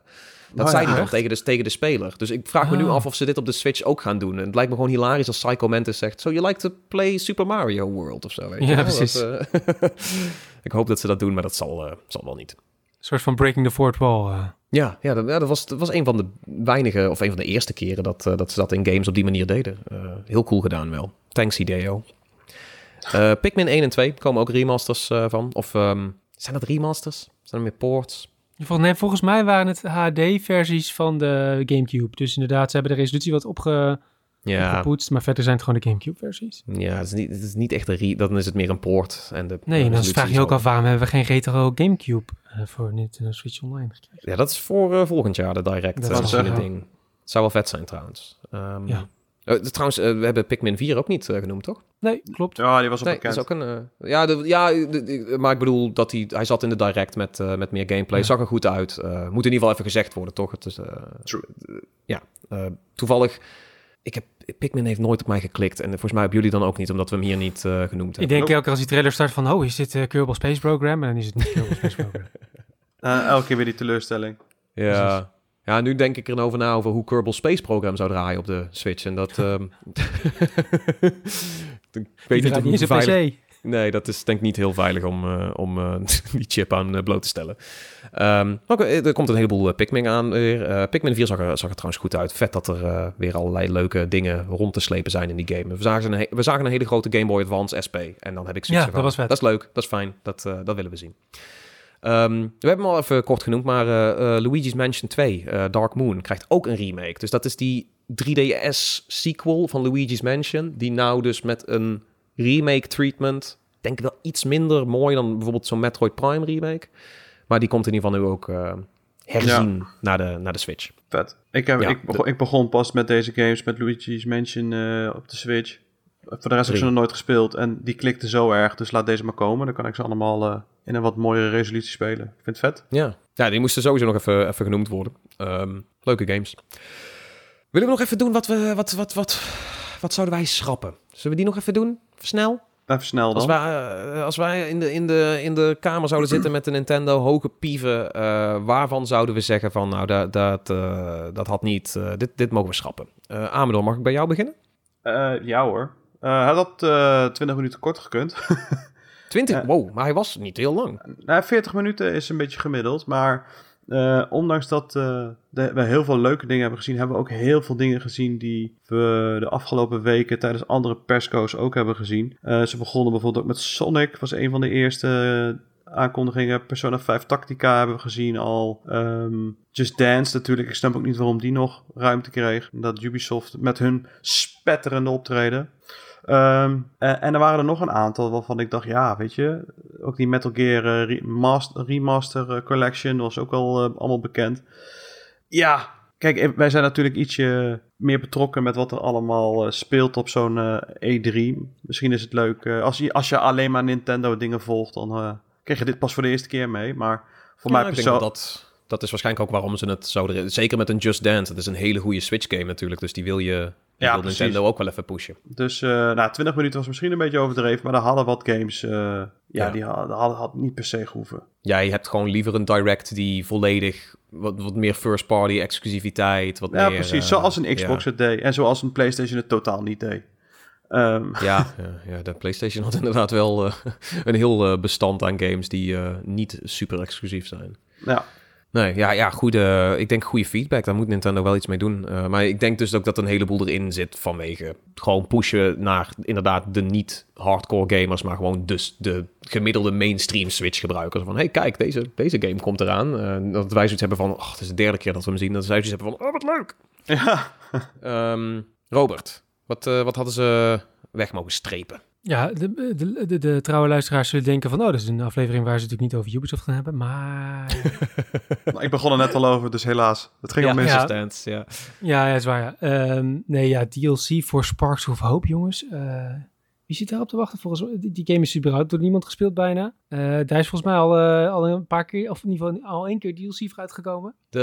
dat Oh, zei ja, hij dan tegen de, tegen de speler. Dus ik vraag me nu Ah. af of ze dit op de Switch ook gaan doen. En het lijkt me gewoon hilarisch als Psycho Mantis zegt... So you like to play Super Mario World of zo, weet je Ja, wel? precies. Dat, eh, <laughs> ik hoop dat ze dat doen, maar dat zal, eh, zal wel niet. Een soort van breaking the fourth wall. eh. Ja, ja, dat, ja, dat, was, dat was een van de weinige... of een van de eerste keren dat, dat ze dat in games op die manier deden. Heel cool gedaan wel. Thanks, Hideo. Eh, Pikmin 1 en 2 komen ook remasters van. Of ehm, zijn dat remasters? Zijn er meer ports? Nee, volgens mij waren het HD-versies van de GameCube. Dus inderdaad, ze hebben de resolutie wat opge, Ja. Maar verder zijn het gewoon de GameCube-versies. ja het, is niet, het is niet echt een. Dan is het meer een. En de Nee, en dan vraag je ook al- af waarom hebben we geen retro GameCube eh, voor Nintendo Switch Online gekregen. Ja, dat is voor eh, volgend jaar de direct Dat eh, een ding. Het zou wel vet zijn trouwens. Ehm, Ja. Eh, trouwens, eh, we hebben Pikmin 4 ook niet eh, genoemd, toch? Nee, klopt. Ja, die was al Nee, dat is ook een... ja, de, ja de- de- maar ik bedoel dat hij... Hij zat in de direct met, eh, met meer gameplay. Ja. Zag er goed uit. Eh, moet in ieder geval even gezegd worden, toch? Het is, eh, True. ja, eh, toevallig... Ik heb, Pikmin heeft nooit op mij geklikt. En volgens mij hebben jullie dan ook niet, omdat we hem hier niet eh, genoemd Ik hebben. denk Nope. elke keer als die trailer start van, oh, is dit eh Kerbal Space Program? En dan is het niet Kerbal Space Program. <laughs> Eh, elke keer weer die teleurstelling. Ja. Ja, nu denk ik erover na over hoe Kerbal Space Program zou draaien op de Switch. En dat... <laughs> ehm, <laughs> ik weet niet hoe veilig... Nee, dat is denk ik niet heel veilig om, eh, om eh, <laughs> die chip aan eh, bloot te stellen. Oké, er komt een heleboel Pikmin aan weer. Pikmin 4 zag er, zag er trouwens goed uit. Vet dat er weer allerlei leuke dingen rond te slepen zijn in die game. We zagen een, we zagen een hele grote Game Boy Advance SP. En dan heb ik zoiets Ja, van, dat was vet. Dat is leuk, dat is fijn, dat, dat willen we zien. Ehm, we hebben hem al even kort genoemd, maar eh, eh, Luigi's Mansion 2, eh, Dark Moon, krijgt ook een remake. Dus dat is die 3DS-sequel van Luigi's Mansion, die nou dus met een remake treatment, denk ik wel iets minder mooi dan bijvoorbeeld zo'n Metroid Prime remake. Maar die komt in ieder geval nu ook herzien naar, de, naar de Switch. Vet. Ik, heb, Ja, ik, begon, ik begon pas met deze games, met Luigi's Mansion op de Switch. Voor de rest heb ik ze nog nooit gespeeld. En die klikte zo erg, dus laat deze maar komen. Dan kan ik ze allemaal eh, in een wat mooiere resolutie spelen. Ik vind het vet. Ja. ja, die moesten sowieso nog even, even genoemd worden. Ehm, leuke games. Willen we nog even doen wat we... Wat, wat, wat, wat zouden wij schrappen? Zullen we die nog even doen? Snel? Even snel Als dan. wij, eh, als wij in, de, in, de, in de kamer zouden zitten met de Nintendo hoge pieven, eh, waarvan zouden we zeggen van, nou, dat, dat, dat had niet, dit, dit mogen we schrappen. Amador, mag ik bij jou beginnen? Ja hoor. Eh hij had eh 20 minuten kort gekund. <laughs> 20? Ja. Wow, maar hij was niet heel lang. nou, 40 minuten is een beetje gemiddeld. Maar eh, ondanks dat eh, de- we heel veel leuke dingen hebben gezien, hebben we ook heel veel dingen gezien die we de afgelopen weken tijdens andere persco's ook hebben gezien. Eh, ze begonnen bijvoorbeeld ook met Sonic, was een van de eerste eh, aankondigingen. Persona 5 Tactica hebben we gezien al. Ehm, Just Dance natuurlijk. Ik snap ook niet waarom die nog ruimte kreeg. Dat Ubisoft met hun spetterende optreden. Ehm, eh, en er waren er nog een aantal waarvan ik dacht, ja, weet je, ook die Metal Gear eh, remaster, remaster eh, Collection was ook al allemaal bekend. Ja, kijk, wij zijn natuurlijk ietsje meer betrokken met wat er allemaal speelt op zo'n eh, E3. Misschien is het leuk, als, je, als je alleen maar Nintendo dingen volgt, dan eh, krijg je dit pas voor de eerste keer mee. Maar voor Ja, mij persoonlijk... dat, dat, dat is waarschijnlijk ook waarom ze het zouden... Zeker met een Just Dance, het is een hele goede Switch game natuurlijk, dus die wil je... Ja, wil precies. Nintendo ook wel even pushen. Dus, eh nou, 20 minuten was misschien een beetje overdreven, maar er hadden wat games, eh, ja, Ja. die hadden, hadden, had niet per se gehoeven. Jij hebt gewoon liever een direct die volledig... Wat, wat meer first-party exclusiviteit, wat Ja, meer... precies. eh, Zoals een Xbox ja. het deed. En zoals een PlayStation het totaal niet deed. Ehm, <laughs> Ja, ja, ja, de PlayStation had inderdaad wel <laughs> een heel bestand aan games die niet super exclusief zijn. ja. Nee, ja, ja goede, ik denk goede feedback. Daar moet Nintendo wel iets mee doen. Eh, maar ik denk dus ook dat een heleboel erin zit vanwege gewoon pushen naar inderdaad de niet hardcore gamers, maar gewoon dus de gemiddelde mainstream Switch gebruikers. Van hey, kijk, deze, deze game komt eraan. Eh, dat wij zoiets hebben van, oh, het is de derde keer dat we hem zien. Dat zij zoiets hebben van, oh, wat leuk. ja. Ehm, Robert, wat, eh, wat hadden ze weg mogen strepen? Ja, de, de, de, de trouwe luisteraars zullen denken van... oh, dat is een aflevering waar ze het natuurlijk niet over Ubisoft gaan hebben. Maar <laughs> Maar ik begon er net al over, dus helaas. Het ging Ja, om. Resistance, ja. ja, ja, is waar. Ja. Ehm, nee, ja, DLC voor Sparks of Hope, jongens. Eh, wie zit daarop te wachten? Volgens mij, die, die game is überhaupt door niemand gespeeld bijna. Eh, daar is volgens mij al, eh, al een paar keer, of in ieder geval al één keer DLC voor uitgekomen. De,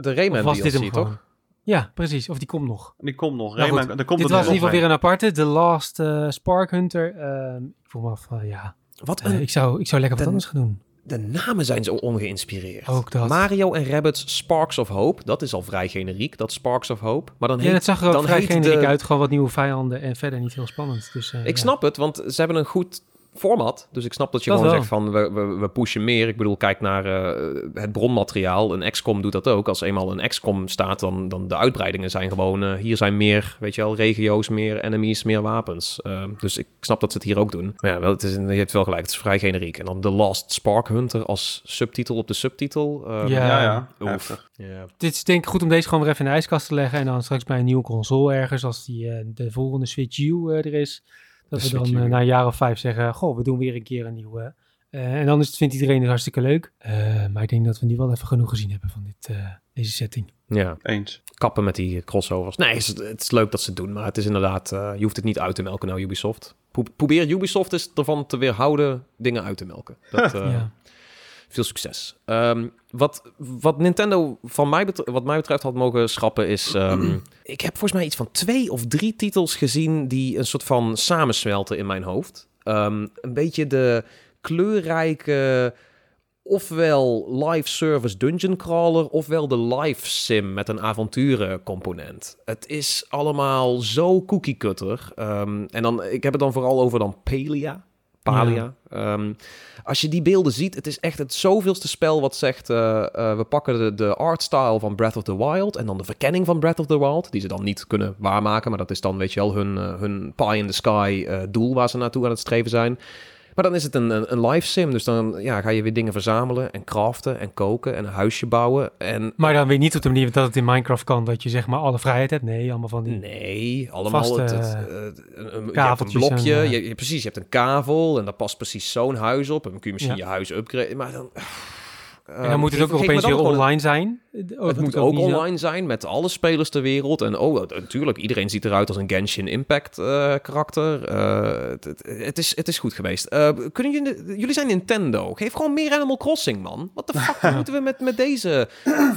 de Rayman Of was dit DLC, hem toch? Ja, precies. Of die komt nog. Die komt nog. Nou Rayman, goed, er komt Dit er was in ieder geval weer een. aparte. The Last eh, Spark Hunter. Ehm, ik voel me af, van, ja, Wat eh, een ik, zou, ik zou lekker wat anders gaan doen. De namen zijn zo ongeïnspireerd. Ook dat. Mario en Rabbids Sparks of Hope. Dat is al vrij generiek, dat Sparks of Hope. Maar dan Ja, heet, het zag er ook dan vrij generiek de- uit. Gewoon wat nieuwe vijanden en verder niet heel spannend. Dus, eh, Ik ja. snap het, want ze hebben een goed format. Dus ik snap dat je Dat gewoon wel. zegt van we, we, we pushen meer. Ik bedoel, kijk naar eh, het bronmateriaal. Een XCOM doet dat ook. Als eenmaal een XCOM staat, dan, dan de uitbreidingen zijn gewoon... eh, hier zijn meer, weet je wel, regio's, meer enemies, meer wapens. Eh, dus ik snap dat ze het hier ook doen. Maar ja, wel, het is, je hebt wel gelijk, het is vrij generiek. En dan The Last Spark Hunter als subtitel op de subtitel. Eh, Ja. Ja, ja. Ja. Dit is denk ik goed om deze gewoon weer even in de ijskast te leggen. En dan straks bij een nieuwe console ergens, als die, eh, de volgende Switch U er is. Dat we dan eh, na een jaar of vijf zeggen, goh, we doen weer een keer een nieuwe. Eh, en dan is het, vindt iedereen het hartstikke leuk. Eh, maar ik denk dat we nu wel even genoeg gezien hebben van dit, eh, deze setting. ja. Eens. kappen met die crossovers. Nee, het is, het is leuk dat ze het doen, maar het is inderdaad, eh, je hoeft het niet uit te melken nou Ubisoft. Pro- probeer Ubisoft eens ervan te weerhouden dingen uit te melken. Dat, <laughs> eh, ja. Veel succes. Ehm, wat, wat Nintendo van mij bet- wat mij betreft had mogen schrappen is... ehm, <clears throat> ik heb volgens mij iets van twee of drie titels gezien die een soort van samensmelten in mijn hoofd. Ehm, een beetje de kleurrijke ofwel live service dungeon crawler, ofwel de live sim met een avonturen component. Het is allemaal zo cookie cutter. En dan, ik heb het dan vooral over dan Palia. Ehm, als je die beelden ziet, het is echt het zoveelste spel wat zegt... eh, eh, we pakken de, de artstyle van Breath of the Wild... en dan de verkenning van Breath of the Wild... die ze dan niet kunnen waarmaken... maar dat is dan, weet je wel, hun, eh, hun pie in the sky eh, doel... waar ze naartoe aan het streven zijn. Maar dan is het een, een, een live sim. Dus dan ja, ga je weer dingen verzamelen en craften en koken en een huisje bouwen. En Maar dan weer niet op de manier dat het in Minecraft kan, dat je zeg maar alle vrijheid hebt. Nee, allemaal van die... Nee, allemaal Vaste, het, het, een- een- je hebt een kaveltjes blokje. en, eh, je, je- precies, je hebt een kavel en daar past precies zo'n huis op. En dan kun je misschien Ja. je huis upgraden. Maar dan... En dan moet het ook opeens weer online zijn. Oh, het moet ook online zijn met alle spelers ter wereld. En oh, natuurlijk, iedereen ziet eruit als een Genshin Impact eh, karakter. Eh, het, het, het is, het is goed geweest. Eh, kunnen jullie, jullie zijn Nintendo. Geef gewoon meer Animal Crossing, man. Wat de fuck <laughs> moeten we met, met deze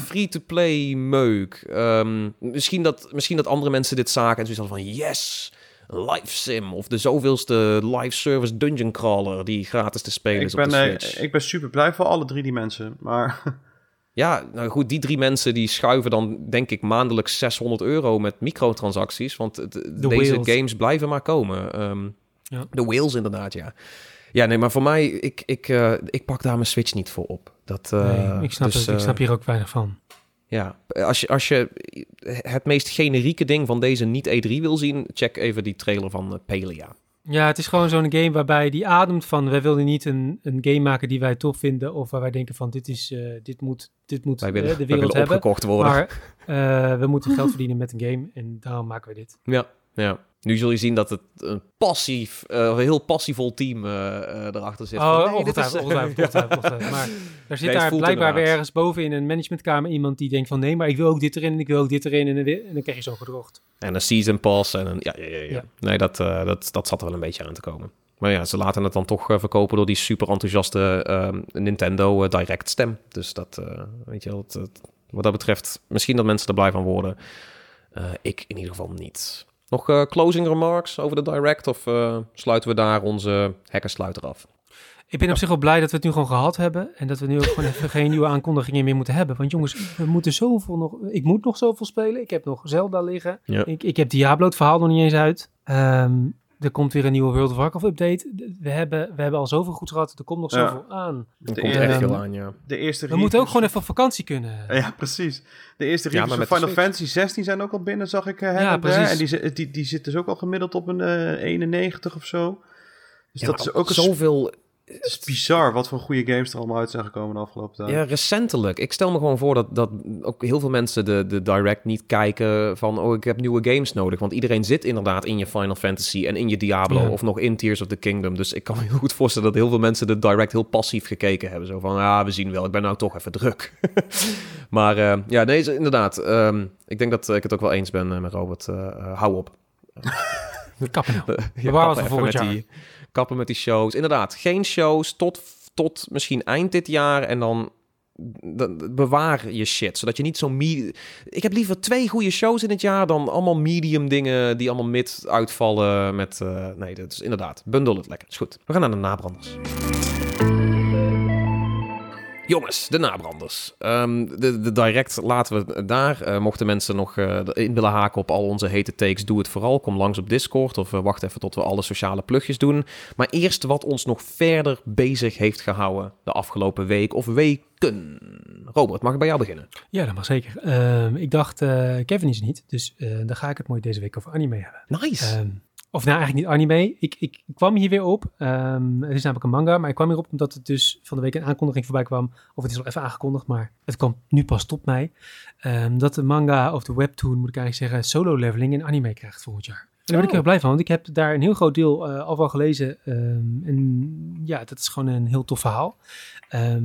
free-to-play meuk? Ehm, misschien, dat, misschien dat andere mensen dit zagen en zoiets hadden van... Yes, live sim. Of de zoveelste live service dungeon crawler die gratis te spelen Ik is ben, op de eh, Switch. ik ben super blij voor alle drie die mensen. Maar <laughs> Ja, nou goed, die drie mensen die schuiven dan denk ik maandelijks 600 euro met microtransacties. Want het- deze whales. games blijven maar komen. Ehm, Ja. De whales inderdaad, ja. Ja, nee, maar voor mij, ik, ik, eh, ik pak daar mijn Switch niet voor op. Dat, eh, Nee, ik, snap dus, het, ik eh, snap hier ook weinig van. Ja, als je, als je het meest generieke ding van deze niet-E3 wil zien, check even die trailer van eh, Palia. Ja, het is gewoon zo'n game waarbij die ademt van... wij willen niet een, een game maken die wij tof vinden... of waar wij denken van dit, is, eh, dit moet, dit moet eh, de wereld hebben. opgekocht worden. Maar we moeten geld verdienen met een game en daarom maken we dit. Ja, ja. Nu zul je zien dat het een passief, eh, een heel passievol team eh, eh, erachter zit. Van, Oh, nee, ongetwijfeld, ongetwijfeld. Maar er zit Nee, daar blijkbaar weer ergens boven in een managementkamer iemand die denkt van... nee, maar ik wil ook dit erin en ik wil ook dit erin en, dan weer- en dan krijg je zo gedroogd. En een season pass en een... Ja, ja, ja. ja. Ja. Nee, dat, eh, dat, dat zat er wel een beetje aan te komen. Maar ja, ze laten het dan toch verkopen door die super enthousiaste ehm, Nintendo Direct stem. Dus dat, eh, weet je wel, wat dat betreft, misschien dat mensen er blij van worden. Eh, ik in ieder geval niet. Nog eh, closing remarks over de Direct of eh, sluiten we daar onze hekkersluiter af? Ik ben op zich wel blij dat we het nu gewoon gehad hebben. En dat we nu ook gewoon even geen nieuwe aankondigingen meer moeten hebben. Want jongens, we moeten zoveel nog... Ik moet nog zoveel spelen. Ik heb nog Zelda liggen. Ja. Ik, ik heb Diablo het verhaal nog niet eens uit. Ehm, er komt weer een nieuwe World of Warcraft update. We hebben, we hebben al zoveel goed gehad. Er komt nog Ja. zoveel aan. Er komt echt veel aan, ja. de eerste We moeten ook gewoon even op vakantie kunnen. <laughs> Ja, precies. De eerste Ja, reviews maar van Final Switch. Fantasy 16 zijn ook al binnen, zag ik. eh, her Ja, precies. En die, die, die zit dus ook al gemiddeld op een eh 91 of zo. Dus Ja, dat is ook een zoveel Het is bizar wat voor goede games er allemaal uit zijn gekomen de afgelopen tijd. Ja, recentelijk. Ik stel me gewoon voor dat, dat ook heel veel mensen de, de Direct niet kijken van... oh, ik heb nieuwe games nodig. Want iedereen zit inderdaad in je Final Fantasy en in je Diablo... Ja. of nog in Tears of the Kingdom. Dus ik kan me heel goed voorstellen dat heel veel mensen de Direct heel passief gekeken hebben. Zo van, ja, we zien wel, ik ben nou toch even druk. <laughs> maar eh, ja, deze inderdaad. ehm, ik denk dat ik het ook wel eens ben eh, met Robert. Eh, hou op. <laughs> Kappen nou. <laughs> Ja, kappen voor volgend jaar. Die, kappen met die shows. Inderdaad, geen shows tot, tot misschien eind dit jaar en dan bewaar je shit, zodat je niet zo Ik heb liever twee goede shows in het jaar dan allemaal medium dingen die allemaal mid uitvallen met... eh, nee, dat is inderdaad, bundel het lekker. Is goed. We gaan naar de nabranders. Jongens, de nabranders. Ehm, de, de direct laten we daar. Eh, mochten mensen nog eh, in willen haken op al onze hete takes, doe het vooral. Kom langs op Discord of eh, wacht even tot we alle sociale plugjes doen. Maar eerst wat ons nog verder bezig heeft gehouden de afgelopen week of weken. Robert, mag ik bij jou beginnen? Ja, dat mag zeker. Ehm, ik dacht, Kevin is niet, dus dan ga ik het mooi deze week over anime hebben. Nice. Ehm, of nou, eigenlijk niet anime. Ik, ik, ik kwam hier weer op. Ehm, het is namelijk een manga, maar ik kwam hierop omdat het dus van de week een aankondiging voorbij kwam. Of het is al even aangekondigd, maar het kwam nu pas tot mij. Ehm, dat de manga of de webtoon, moet ik eigenlijk zeggen, solo leveling in anime krijgt volgend jaar. En daar ben ik Oh. heel blij van, want ik heb daar een heel groot deel eh, al van gelezen. Ehm, en ja, dat is gewoon een heel tof verhaal. Ehm,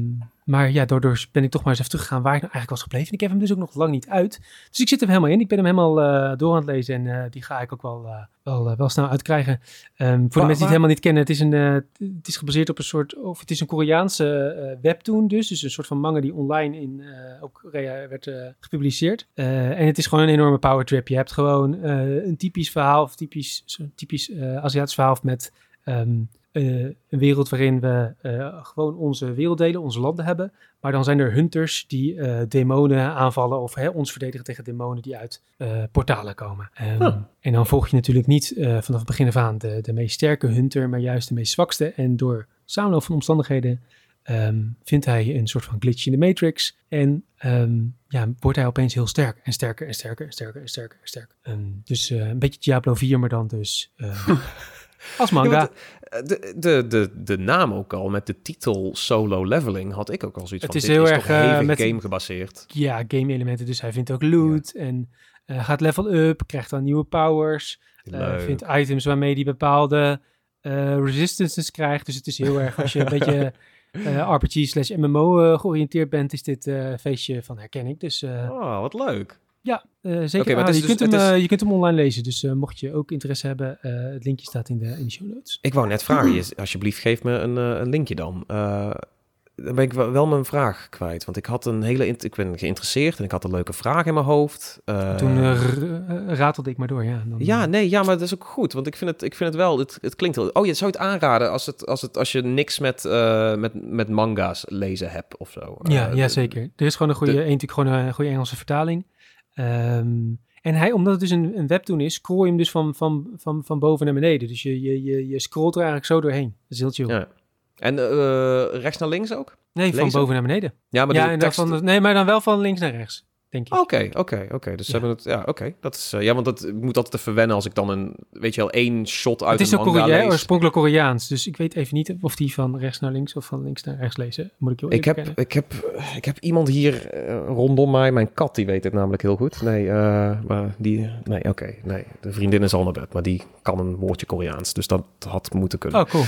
maar ja, daardoor ben ik toch maar eens even teruggegaan waar ik nou eigenlijk was gebleven. En ik heb hem dus ook nog lang niet uit. Dus ik zit er helemaal in. Ik ben hem helemaal eh, door aan het lezen en eh, die ga ik ook wel, eh, wel, wel snel uitkrijgen. Ehm, voor de mensen die het helemaal niet kennen, het is, een, het is gebaseerd op een soort, of het is een Koreaanse webtoon dus. Dus een soort van manga die online in ook Korea werd gepubliceerd. En het is gewoon een enorme power trip. Je hebt gewoon een typisch verhaal, of typisch, typisch Aziatisch verhaal met ehm, eh, een wereld waarin we eh, gewoon onze wereld delen, onze landen hebben. Maar dan zijn er hunters die eh, demonen aanvallen of hè, ons verdedigen tegen demonen die uit eh, portalen komen. Ehm, Huh. En dan volg je natuurlijk niet eh, vanaf het begin af aan de, de meest sterke hunter, maar juist de meest zwakste. En door samenloop van omstandigheden ehm, vindt hij een soort van glitch in de matrix. En ehm, ja, wordt hij opeens heel sterk. En sterker en sterker en sterker en sterker en sterker. Dus eh, een beetje Diablo 4, maar dan dus eh, <laughs> Als manga. Ja, De, de, de, de naam ook al, met de titel Solo Leveling, had ik ook al zoiets Het van, is dit heel is erg, eh, met- game gebaseerd. ja, game elementen. Dus hij vindt ook loot en eh, gaat level up, krijgt dan nieuwe powers. Leuk. vindt items waarmee hij bepaalde resistances krijgt. Dus het is heel erg, als je een beetje <laughs> RPG slash MMO georiënteerd bent, is dit feestje van herkenning. Dus Oh, wat leuk. Ja, eh, zeker is je, dus- kunt hem, is- eh, je kunt hem online lezen. Dus eh, mocht je ook interesse hebben, het linkje staat in de, in de show notes. Ik wou net vragen, je- alsjeblieft geef me een, een linkje dan. Dan ben ik wel, mijn vraag kwijt, want ik had een hele, ik ben geïnteresseerd en ik had een leuke vraag in mijn hoofd. Toen eh, ratelde ik maar door, ja. Dan, Ja, nee, ja, maar dat is ook goed. Want ik vind het, ik vind het wel, het, het klinkt heel... Oh, je zou het aanraden als, het, als, het, als je niks met, met, met manga's lezen hebt of zo. Ja, ja, zeker. Er is gewoon een goede, de- een, natuurlijk gewoon een goede Engelse vertaling. Ehm, en hij, omdat het dus een, een webtoon is, scroll je hem dus van, van, van, van boven naar beneden. Dus je, je, je, je scrolt er eigenlijk zo doorheen. Dat is heel chill. Ja. En eh, rechts naar links ook? Nee, van boven naar beneden. Ja, maar ja, tekst... van, nee, maar dan wel van links naar rechts, denk ik. Oké, oké, oké. Dus ze Ja. hebben het... Ja, oké. Dat is... eh, ja, want dat, moet altijd even wennen als ik dan een... Weet je wel, één shot uit het is een ook manga Korea, lees. oorspronkelijk Koreaans. Dus ik weet even niet of die van rechts naar links of van links naar rechts lezen. Moet ik heel Ik heb, bekennen. ik, heb, ik heb iemand hier eh, rondom mij, mijn kat, die weet het namelijk heel goed. Nee, eh, maar die, nee, oké, nee, de vriendin is al naar bed, maar die kan een woordje Koreaans, dus dat had moeten kunnen. Oh, cool.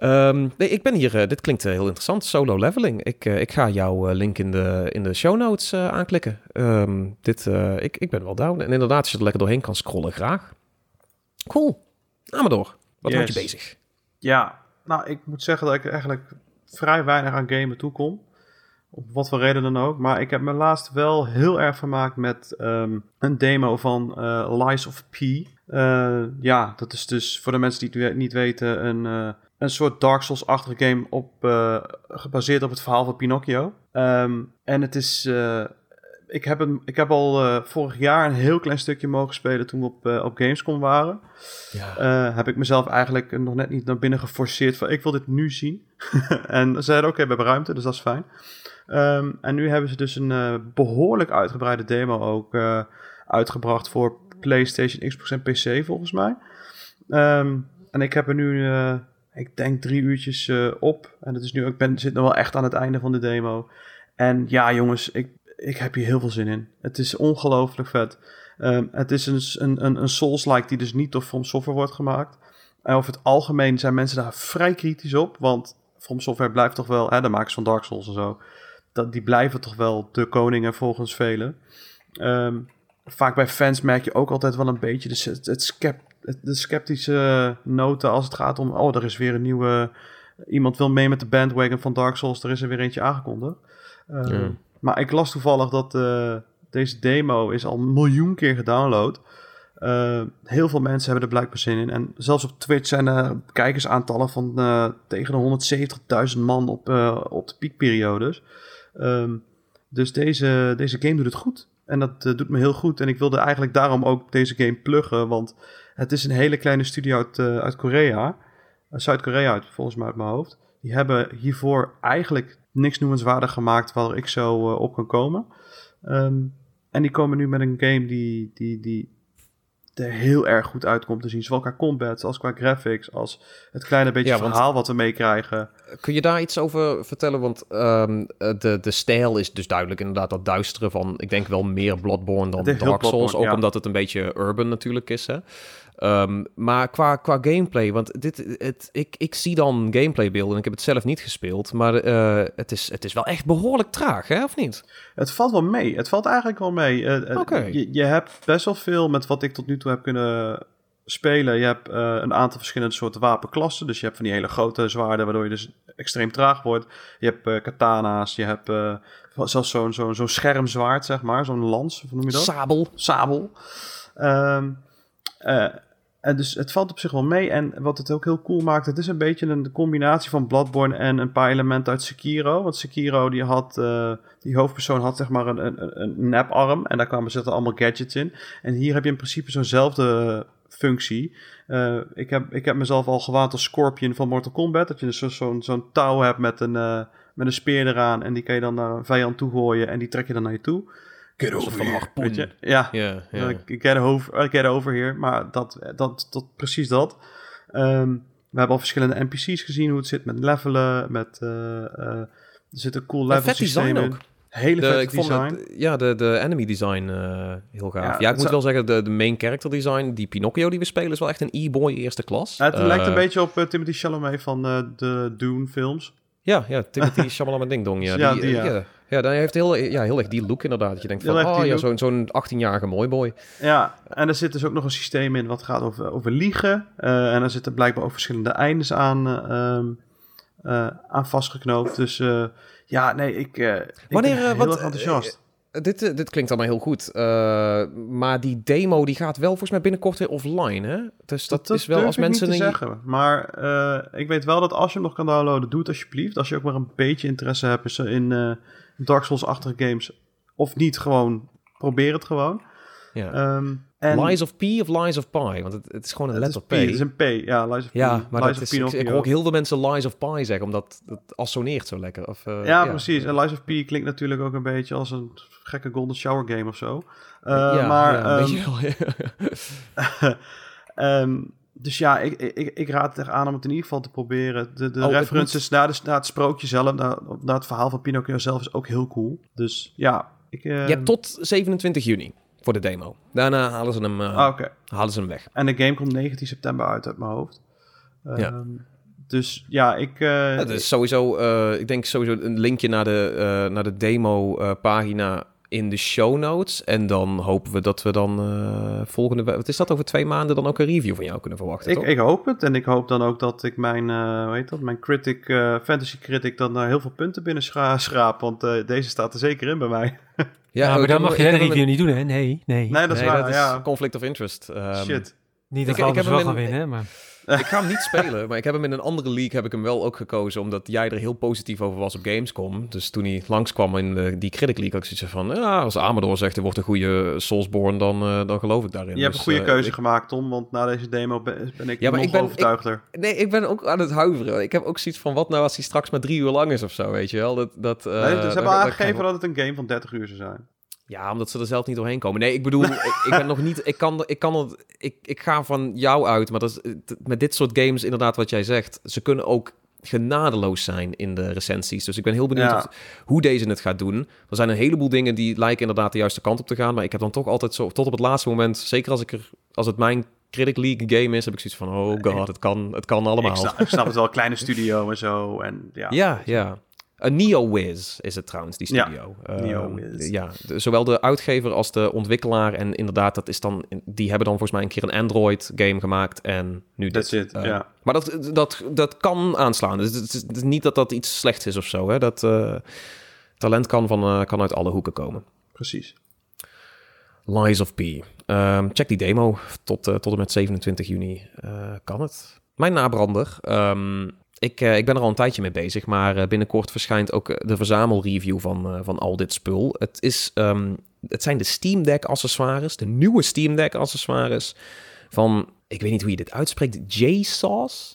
Ehm, nee, ik ben hier, eh, dit klinkt eh, heel interessant, solo leveling. Ik, eh, ik ga jouw link in de, in de show notes aanklikken. Ehm, dit, ik, ik ben wel down. En inderdaad, als je er lekker doorheen kan scrollen, graag. Cool. Ga maar door. Wat houd je Yes. bezig? Ja, nou, ik moet zeggen dat ik eigenlijk vrij weinig aan gamen toekom. Op wat voor reden dan ook. Maar ik heb me laatst wel heel erg vermaakt met ehm, een demo van Lies of P. Ja, dat is dus voor de mensen die het niet weten een, een soort Dark Souls-achtige game op, eh, gebaseerd op het verhaal van Pinocchio. Ehm, en het is... eh, ik, heb hem, ik heb al eh, vorig jaar een heel klein stukje mogen spelen toen we op, op Gamescom waren. Ja. Heb ik mezelf eigenlijk nog net niet naar binnen geforceerd van ik wil dit nu zien. <laughs> en ze zeiden oké, we hebben ruimte, dus dat is fijn. Ehm, en nu hebben ze dus een eh, behoorlijk uitgebreide demo ook uitgebracht voor PlayStation, Xbox en PC volgens mij. Ehm, en ik heb er nu, ik denk drie uurtjes eh, op. En het is nu, ik ben, zit nog wel echt aan het einde van de demo. En ja jongens, ik, ik heb hier heel veel zin in. Het is ongelooflijk vet. Ehm, het is een, een, een, Souls-like die dus niet door From Software wordt gemaakt. En over het algemeen zijn mensen daar vrij kritisch op. Want From Software blijft toch wel, hè, de makers van Dark Souls en zo, dat, die blijven toch wel de koningen volgens velen. Ehm, vaak bij fans merk je ook altijd wel een beetje de, het, het- de sceptische noten als het gaat om, oh, er is weer een nieuwe, iemand wil mee met de bandwagon van Dark Souls, er is er weer eentje aangekondigd. Ehm, Ja. Maar ik las toevallig dat eh, deze demo is al een miljoen keer gedownload. Eh, heel veel mensen hebben er blijkbaar zin in. En zelfs op Twitch zijn er kijkersaantallen van eh, tegen de 170.000 man op, eh, op de piekperiodes. Ehm, dus deze, deze game doet het goed. En dat doet me heel goed. En ik wilde eigenlijk daarom ook deze game pluggen. Want het is een hele kleine studio uit, eh, uit Korea. Eh, Zuid-Korea volgens mij uit mijn hoofd. Die hebben hiervoor eigenlijk niks noemenswaardig gemaakt waar ik zo eh, op kan komen. Ehm, en die komen nu met een game die, die, die er heel erg goed uitkomt te zien. Zowel qua combat als qua graphics. Als het kleine beetje Ja, want- verhaal wat we meekrijgen. Kun je daar iets over vertellen? Want ehm, eh, de, de stijl is dus duidelijk inderdaad dat duistere van... Ik denk wel meer Bloodborne dan Dark Souls. Ook ja. omdat het een beetje urban natuurlijk is, hè? Ehm, maar qua, qua gameplay, want dit, het, ik, ik zie dan gameplaybeelden en ik heb het zelf niet gespeeld. Maar eh, het, is, het is wel echt behoorlijk traag, hè? Of niet? Het valt wel mee. Het valt eigenlijk wel mee. Oké. je, je hebt best wel veel met wat ik tot nu toe heb kunnen spelen. Je hebt eh, een aantal verschillende soorten wapenklassen. Dus je hebt van die hele grote zwaarden, waardoor je dus extreem traag wordt. Je hebt eh, katana's, je hebt eh, zelfs zo'n zo'n zo'n schermzwaard, zeg maar. Zo'n lans, hoe noem je dat? Sabel. sabel. Ehm, eh, en dus het valt op zich wel mee. En wat het ook heel cool maakt, het is een beetje een combinatie van Bloodborne en een paar elementen uit Sekiro. Want Sekiro, die had, die hoofdpersoon had zeg maar een, een, een neparm. En daar kwamen zitten allemaal gadgets in. En hier heb je in principe zo'nzelfde functie. Eh, ik, heb, ik heb mezelf al gewaand als Scorpion van Mortal Kombat. Dat je dus zo- zo'n zo'n touw hebt met een, eh, met een speer eraan. En die kan je dan naar een vijand toe gooien. En die trek je dan naar je toe. Get soort van harpoen. Ja, Ja, ja. Uh, get, over, uh, get over here. Maar dat, dat, dat, precies dat. Ehm, we hebben al verschillende NPC's gezien, hoe het zit met levelen, met... eh, eh, er zit een cool level systeem in. ook. Hele De, vette ik vond design. het, ja, de, de enemy design eh, heel gaaf. Ja, Ja, ik moet wel zeggen, de, de main character design, die Pinocchio die we spelen, is wel echt een e-boy eerste klas. Ja, het lijkt een Eh, beetje op eh, Timothy Chalamet van eh, de Dune films. Ja, ja, Timothy <laughs> Chalamet Ding Dong. Ja, Ja, die, die, eh, ja. ja. ja, dan heeft heel, ja, heel erg die look inderdaad. Dat je denkt van, oh ja, zo'n zo'n 18-jarige mooi boy. Ja, en er zit dus ook nog een systeem in wat gaat over, over liegen. Eh, en er zitten blijkbaar ook verschillende eindes aan, eh, ehm, eh, aan vastgeknoopt. Dus eh, ja, nee, ik, eh ik Wanneer, ben eh, heel wat, erg enthousiast. Eh, dit, dit klinkt allemaal heel goed. Maar die demo die gaat wel volgens mij binnenkort weer offline, hè? Dus dat, is wel als ik mensen... niet te een- zeggen. Maar ik weet wel dat als je hem nog kan downloaden, doe het alsjeblieft. Als je ook maar een beetje interesse hebt in, Dark Souls-achtige games. Of niet, gewoon probeer het gewoon. Ja. Ehm, en Lies of P of Lies of Pi? Want het, het is gewoon een letter P. Het is een P, ja. Lies of Ja, P. maar Lies dat of is, ik, hoor ook heel veel mensen Lies of Pi zeggen, omdat het assoneert zo lekker. Of, eh, Ja, precies. En Lies of P klinkt natuurlijk ook een beetje als een gekke Golden Shower game of zo. Eh, ja, maar, ja, een ehm, beetje wel, ja. <laughs> ehm, dus ja, ik, ik, ik raad het echt aan om het in ieder geval te proberen. De, de Oh, references naar, de, naar het sprookje zelf, naar, naar het verhaal van Pinocchio zelf is ook heel cool. Dus ja, ik... Je hebt tot 27 juni voor de demo. Daarna halen ze hem, eh, ah, halen ze hem weg. En de game komt 19 september uit uit mijn hoofd. Ja. Ehm, Dus ja, ik... Het is sowieso, eh, ik denk sowieso een linkje naar de, eh, naar de demo-pagina in de show notes. En dan hopen we dat we dan eh, volgende week, wat is dat, over twee maanden dan ook een review van jou kunnen verwachten, Ik, toch? ik hoop het. En ik hoop dan ook dat ik mijn, eh hoe heet dat, mijn critic, eh, fantasy critic dan daar heel veel punten binnen schra schraap. Want eh, deze staat er zeker in bij mij. <laughs> Ja, ik maar dan mag je ik de review niet doen, hè? Nee, nee. Nee, dat is nee, waar, dat is conflict of interest. Ehm, Shit. Niet dat ik- we ik heb anders wel gaan in- winnen, maar... Ik ga hem niet spelen, maar ik heb hem in een andere league heb ik hem wel ook gekozen, omdat jij er heel positief over was op Gamescom. Dus toen hij langskwam in de, die Critic League, had ik zoiets van, ja, als Amador zegt er wordt een goede Soulsborne, dan, eh, dan geloof ik daarin. Je hebt Dus, een goede eh, keuze gemaakt, Tom. Want na deze demo ben, ben ik Ja, maar nog ik ben- overtuigder. nee, ik ben ook aan het huiveren. Ik heb ook zoiets van, wat nou als hij straks maar drie uur lang is of zo, weet je wel? Dat, dat, nee, dus hebben aangegeven dat het een game van 30 uur zou zijn. Ja, omdat ze er zelf niet doorheen komen. Nee, ik bedoel, <laughs> ik, ik ben nog niet. Ik kan, ik kan het. Ik, ik ga van jou uit, maar dat is, met dit soort games, inderdaad, wat jij zegt, ze kunnen ook genadeloos zijn in de recensies. Dus ik ben heel benieuwd Ja. of- hoe deze het gaat doen. Er zijn een heleboel dingen die lijken inderdaad de juiste kant op te gaan, maar ik heb dan toch altijd zo tot op het laatste moment, zeker als ik er, als het mijn Critic League game is, heb ik zoiets van, oh god, het kan, het kan allemaal. Ik snap, ik snap het wel, <laughs> kleine studio en zo. En, ja. Ja, ja. Een NeoWiz is het trouwens, die Ja, studio. Eh, NeoWiz. ja, de- zowel de uitgever als de ontwikkelaar. En inderdaad, dat is dan, die hebben dan volgens mij een keer een Android-game gemaakt. En nu dit. It, Eh, ja. Maar dat, dat, dat kan aanslaan. Dus het is, het is niet dat dat iets slechts is of zo. Hè? Dat eh, talent kan, van, eh, kan uit alle hoeken komen. Precies. Lies of P. Ehm, check die demo. Tot, eh, tot en met 27 juni eh, kan het. Mijn nabrander. Ehm, ik, eh, ik ben er al een tijdje mee bezig, maar eh, binnenkort verschijnt ook eh, de verzamelreview van, eh, van al dit spul. Het, is, ehm, het zijn de Steam Deck accessoires, de nieuwe Steam Deck accessoires van, ik weet niet hoe je dit uitspreekt, J-Sauce?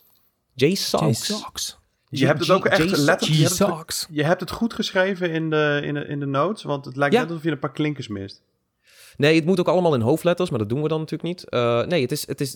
J-Sauce? J-Socks. Je hebt het ook echt letterlijk... Je hebt het, J-Socks. je hebt het goed geschreven in de, in de, in de notes, want het lijkt Ja. net alsof je een paar klinkers mist. Nee, het moet ook allemaal in hoofdletters, maar dat doen we dan natuurlijk niet. Eh, nee, het is, het is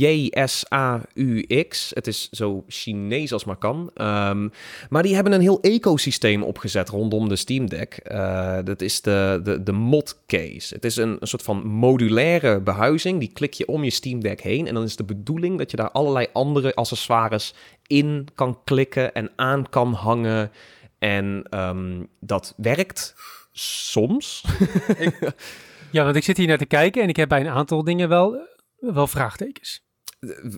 J-S-A-U-X. Het is zo Chinees als maar kan. Ehm, maar die hebben een heel ecosysteem opgezet rondom de Steam Deck. Eh, dat is de, de, de mod case. Het is een, een soort van modulaire behuizing. Die klik je om je Steam Deck heen. En dan is de bedoeling dat je daar allerlei andere accessoires in kan klikken en aan kan hangen. En ehm, dat werkt soms. <laughs> Ja, want ik zit hier naar te kijken en ik heb bij een aantal dingen wel, wel vraagtekens.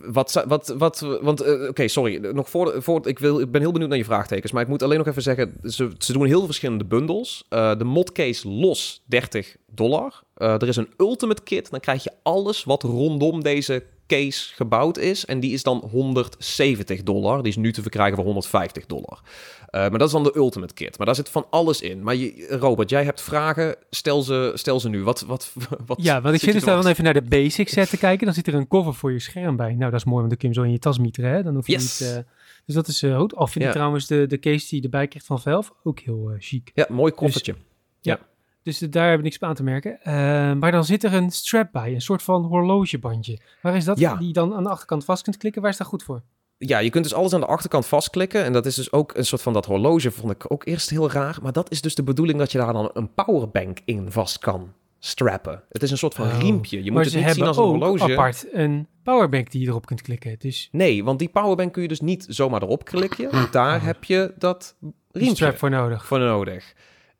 Wat, wat, wat, want, eh, oké, sorry, nog voor, voor ik, wil, ik ben heel benieuwd naar je vraagtekens, maar ik moet alleen nog even zeggen, ze, ze doen heel verschillende bundels. Eh, de modcase los 30 dollar. Eh, er is een ultimate kit, dan krijg je alles wat rondom deze case gebouwd is, en die is dan 170 dollar. Die is nu te verkrijgen voor 150 dollar. Eh, maar dat is dan de ultimate kit. Maar daar zit van alles in. Maar je, Robert, jij hebt vragen, stel ze, stel ze nu. Wat, wat, <laughs> wat Ja, want ik zit je dus dan even naar de basic set te kijken. Dan zit er een cover voor je scherm bij. Nou, dat is mooi, want dan kun je hem zo in je tas mieteren. Hè? Dan hoef je Yes. niet... eh, dus dat is eh, goed. Al vind Ja. trouwens de, de case die je erbij krijgt van Valve ook heel chic. Ja, mooi koffertje. Dus daar heb ik niks op aan te merken. Eh, maar dan zit er een strap bij, een soort van horlogebandje. Waar is dat? Ja. Die je dan aan de achterkant vast kunt klikken. Waar is dat goed voor? Ja, je kunt dus alles aan de achterkant vastklikken. En dat is dus ook een soort van dat horloge, vond ik ook eerst heel raar. Maar dat is dus de bedoeling dat je daar dan een powerbank in vast kan strappen. Het is een soort van Oh. riempje. Je maar moet het niet zien als een horloge. apart een powerbank die je erop kunt klikken. Dus Nee, want die powerbank kun je dus niet zomaar erop klikken. <laughs> Daar Oh. heb je dat riempje voor nodig. voor nodig.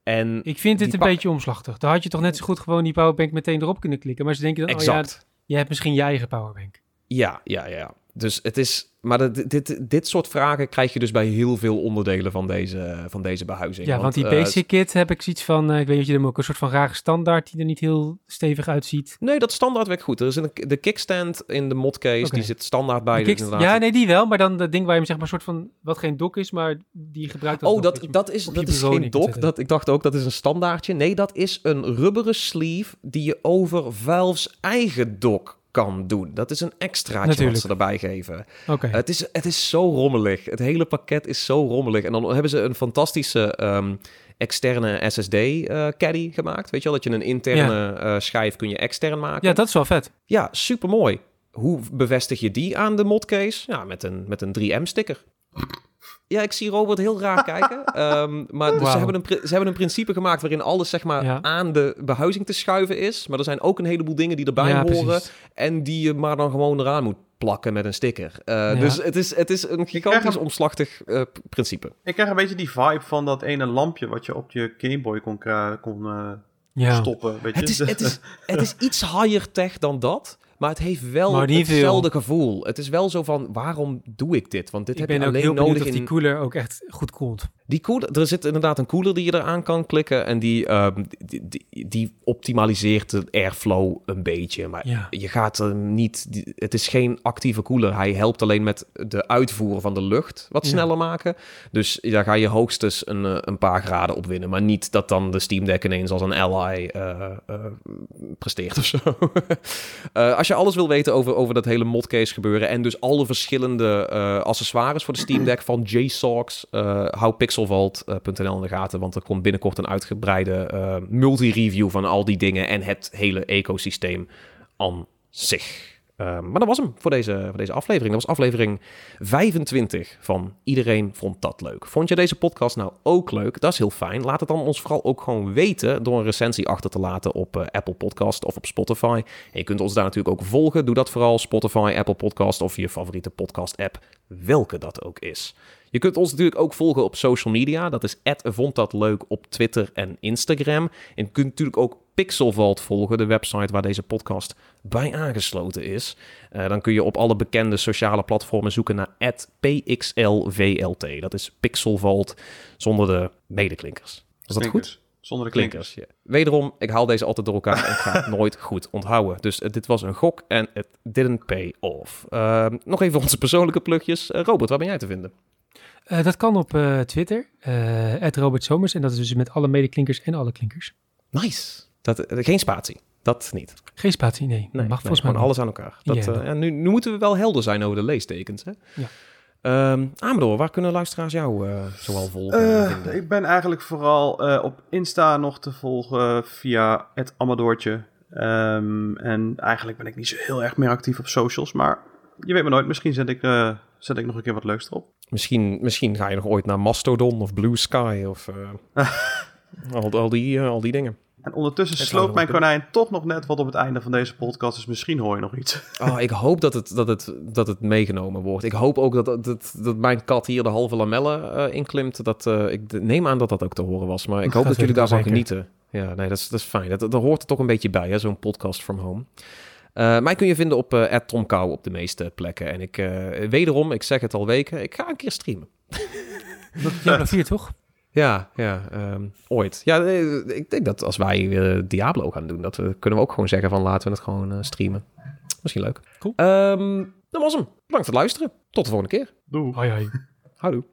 En Ik vind dit een beetje omslachtig. Dan had je toch net zo goed gewoon die powerbank meteen erop kunnen klikken. Maar ze denken dan, oh ja, je hebt misschien je eigen powerbank. Ja, ja, ja. Dus het is. Maar dat- dit, dit soort vragen krijg je dus bij heel veel onderdelen van deze, van deze behuizing. Ja, want die eh, basic kit heb ik zoiets van, eh, ik weet niet of je hem ook een soort van rare standaard die er niet heel stevig uitziet. Nee, dat standaard werkt goed. Er is een, de kickstand in de modcase, die zit standaard bij. Die dus inderdaad- ja, nee, die wel. Maar dan dat ding waar je hem zeg maar soort van, wat geen dock is, maar die gebruikt Oh, dat, dat is, dat is geen dock. Dat, ik dacht ook, dat is een standaardje. Nee, dat is een rubberen sleeve die je over Valve's eigen dock kan doen. Dat is een extraatje Natuurlijk. wat ze erbij geven. Oké. Het, is, het is zo rommelig. Het hele pakket is zo rommelig. En dan hebben ze een fantastische ehm, externe SSD-caddy gemaakt. Weet je wel, dat je een interne eh, schijf kun je extern maken. Ja, dat is wel vet. Ja, super mooi. Hoe bevestig je die aan de modcase? Ja, met een, met een 3M-sticker. Ja, ik zie Robert heel raar <laughs> kijken. Ehm, maar dus ze, hebben een, ze hebben een principe gemaakt waarin alles zeg maar Ja. aan de behuizing te schuiven is. Maar er zijn ook een heleboel dingen die erbij ja, horen. precies. En die je maar dan gewoon eraan moet plakken met een sticker. Eh, Dus het is, het is een gigantisch hem- omslachtig eh, principe. Ik krijg een beetje die vibe van dat ene lampje wat je op je Gameboy kon, kra- kon eh, Ja. stoppen. Weet je? Het is, het, is, <laughs> het is iets higher tech dan dat. Maar het heeft wel Maar niet veel. hetzelfde gevoel. Het is wel zo van, waarom doe ik dit? Want dit Ik heb je alleen nodig of die in... cooler ook echt goed koelt. Die cooler, er zit inderdaad een cooler die je eraan kan klikken. En die, ehm, die, die, die optimaliseert de airflow een beetje. Maar Ja. je gaat er niet... die- het is geen actieve cooler. Hij helpt alleen met de uitvoer van de lucht wat Ja. sneller maken. Dus daar ga je hoogstens een, eh, een paar graden op winnen. Maar niet dat dan de Steam Deck ineens als een ally eh, eh, presteert of zo. <laughs> Als je alles wil weten over, over dat hele modcase gebeuren... en dus alle verschillende accessoires voor de Steam Deck... van JSOX, eh hou pixelvault.nl in de gaten... want er komt binnenkort een uitgebreide eh, multi-review van al die dingen... en het hele ecosysteem aan zich. Eh, maar dat was hem voor deze, voor deze aflevering. Dat was aflevering 25 van Iedereen Vond Dat Leuk. Vond je deze podcast nou ook leuk? Dat is heel fijn. Laat het dan ons vooral ook gewoon weten door een recensie achter te laten op eh, Apple Podcast of op Spotify. En je kunt ons daar natuurlijk ook volgen. Doe dat vooral Spotify, Apple Podcast of je favoriete podcast app, welke dat ook is. Je kunt ons natuurlijk ook volgen op social media. Dat is vond dat leuk op Twitter en Instagram. En je kunt natuurlijk ook Pixelvault volgen, de website waar deze podcast bij aangesloten is. Eh, dan kun je op alle bekende sociale platformen zoeken naar PXLVLT. Dat is Pixelvault zonder de medeklinkers. Is dat goed? Zonder de klinkers. Klinkers. Ja. Wederom, ik haal deze altijd door elkaar en ik ga het <laughs> nooit goed onthouden. Dus eh, dit was een gok en het didn't pay off. Ehm, nog even onze persoonlijke plugjes. Eh, Robert, waar ben jij te vinden? Eh, dat kan op eh, Twitter, uh, Robert Somers. En dat is dus met alle medeklinkers en alle klinkers. Nice. Dat, geen spatie. Dat niet. Geen spatie, nee. Nee, Mag nee, volgens mij alles aan elkaar. Dat, Ja, eh, dat- ja, nu, nu moeten we wel helder zijn over de leestekens. Hè? Ja. Ehm, Amador, waar kunnen luisteraars jou eh, zoal volgen? en Eh, ik ben eigenlijk vooral eh, op Insta nog te volgen via het Amadoortje. Ehm, en eigenlijk ben ik niet zo heel erg meer actief op socials. Maar je weet maar nooit, misschien zet ik, eh, zet ik nog een keer wat leuks erop. Misschien, misschien ga je nog ooit naar Mastodon of Blue Sky of eh, <laughs> al, al, die, eh, al die dingen. En ondertussen Het sloopt mijn konijn toch nog net wat op het einde van deze podcast. Dus misschien hoor je nog iets. <laughs> Oh, ik hoop dat het, dat, het, dat het meegenomen wordt. Ik hoop ook dat, dat, dat, dat mijn kat hier de halve lamellen eh, inklimt. Dat, eh, ik neem aan dat dat ook te horen was. Maar ik Dat hoop dat jullie daarvan zeker. genieten. Ja, nee, dat is, dat is fijn. Dat, dat hoort er toch een beetje bij, hè, zo'n podcast from home. Eh, mij kun je vinden op uh, @tomkou op de meeste plekken. En ik, eh, wederom, ik zeg het al weken, ik ga een keer streamen. <laughs> Diablo 4, toch? Ja, ja, ehm, ooit. Ja, eh, ik denk dat als wij eh, Diablo gaan doen, dat we, kunnen we ook gewoon zeggen van laten we het gewoon eh, streamen. Misschien leuk. Cool. Ehm, dat was hem. Bedankt voor het luisteren. Tot de volgende keer. Doei. Hoi, hoi. Houdoe.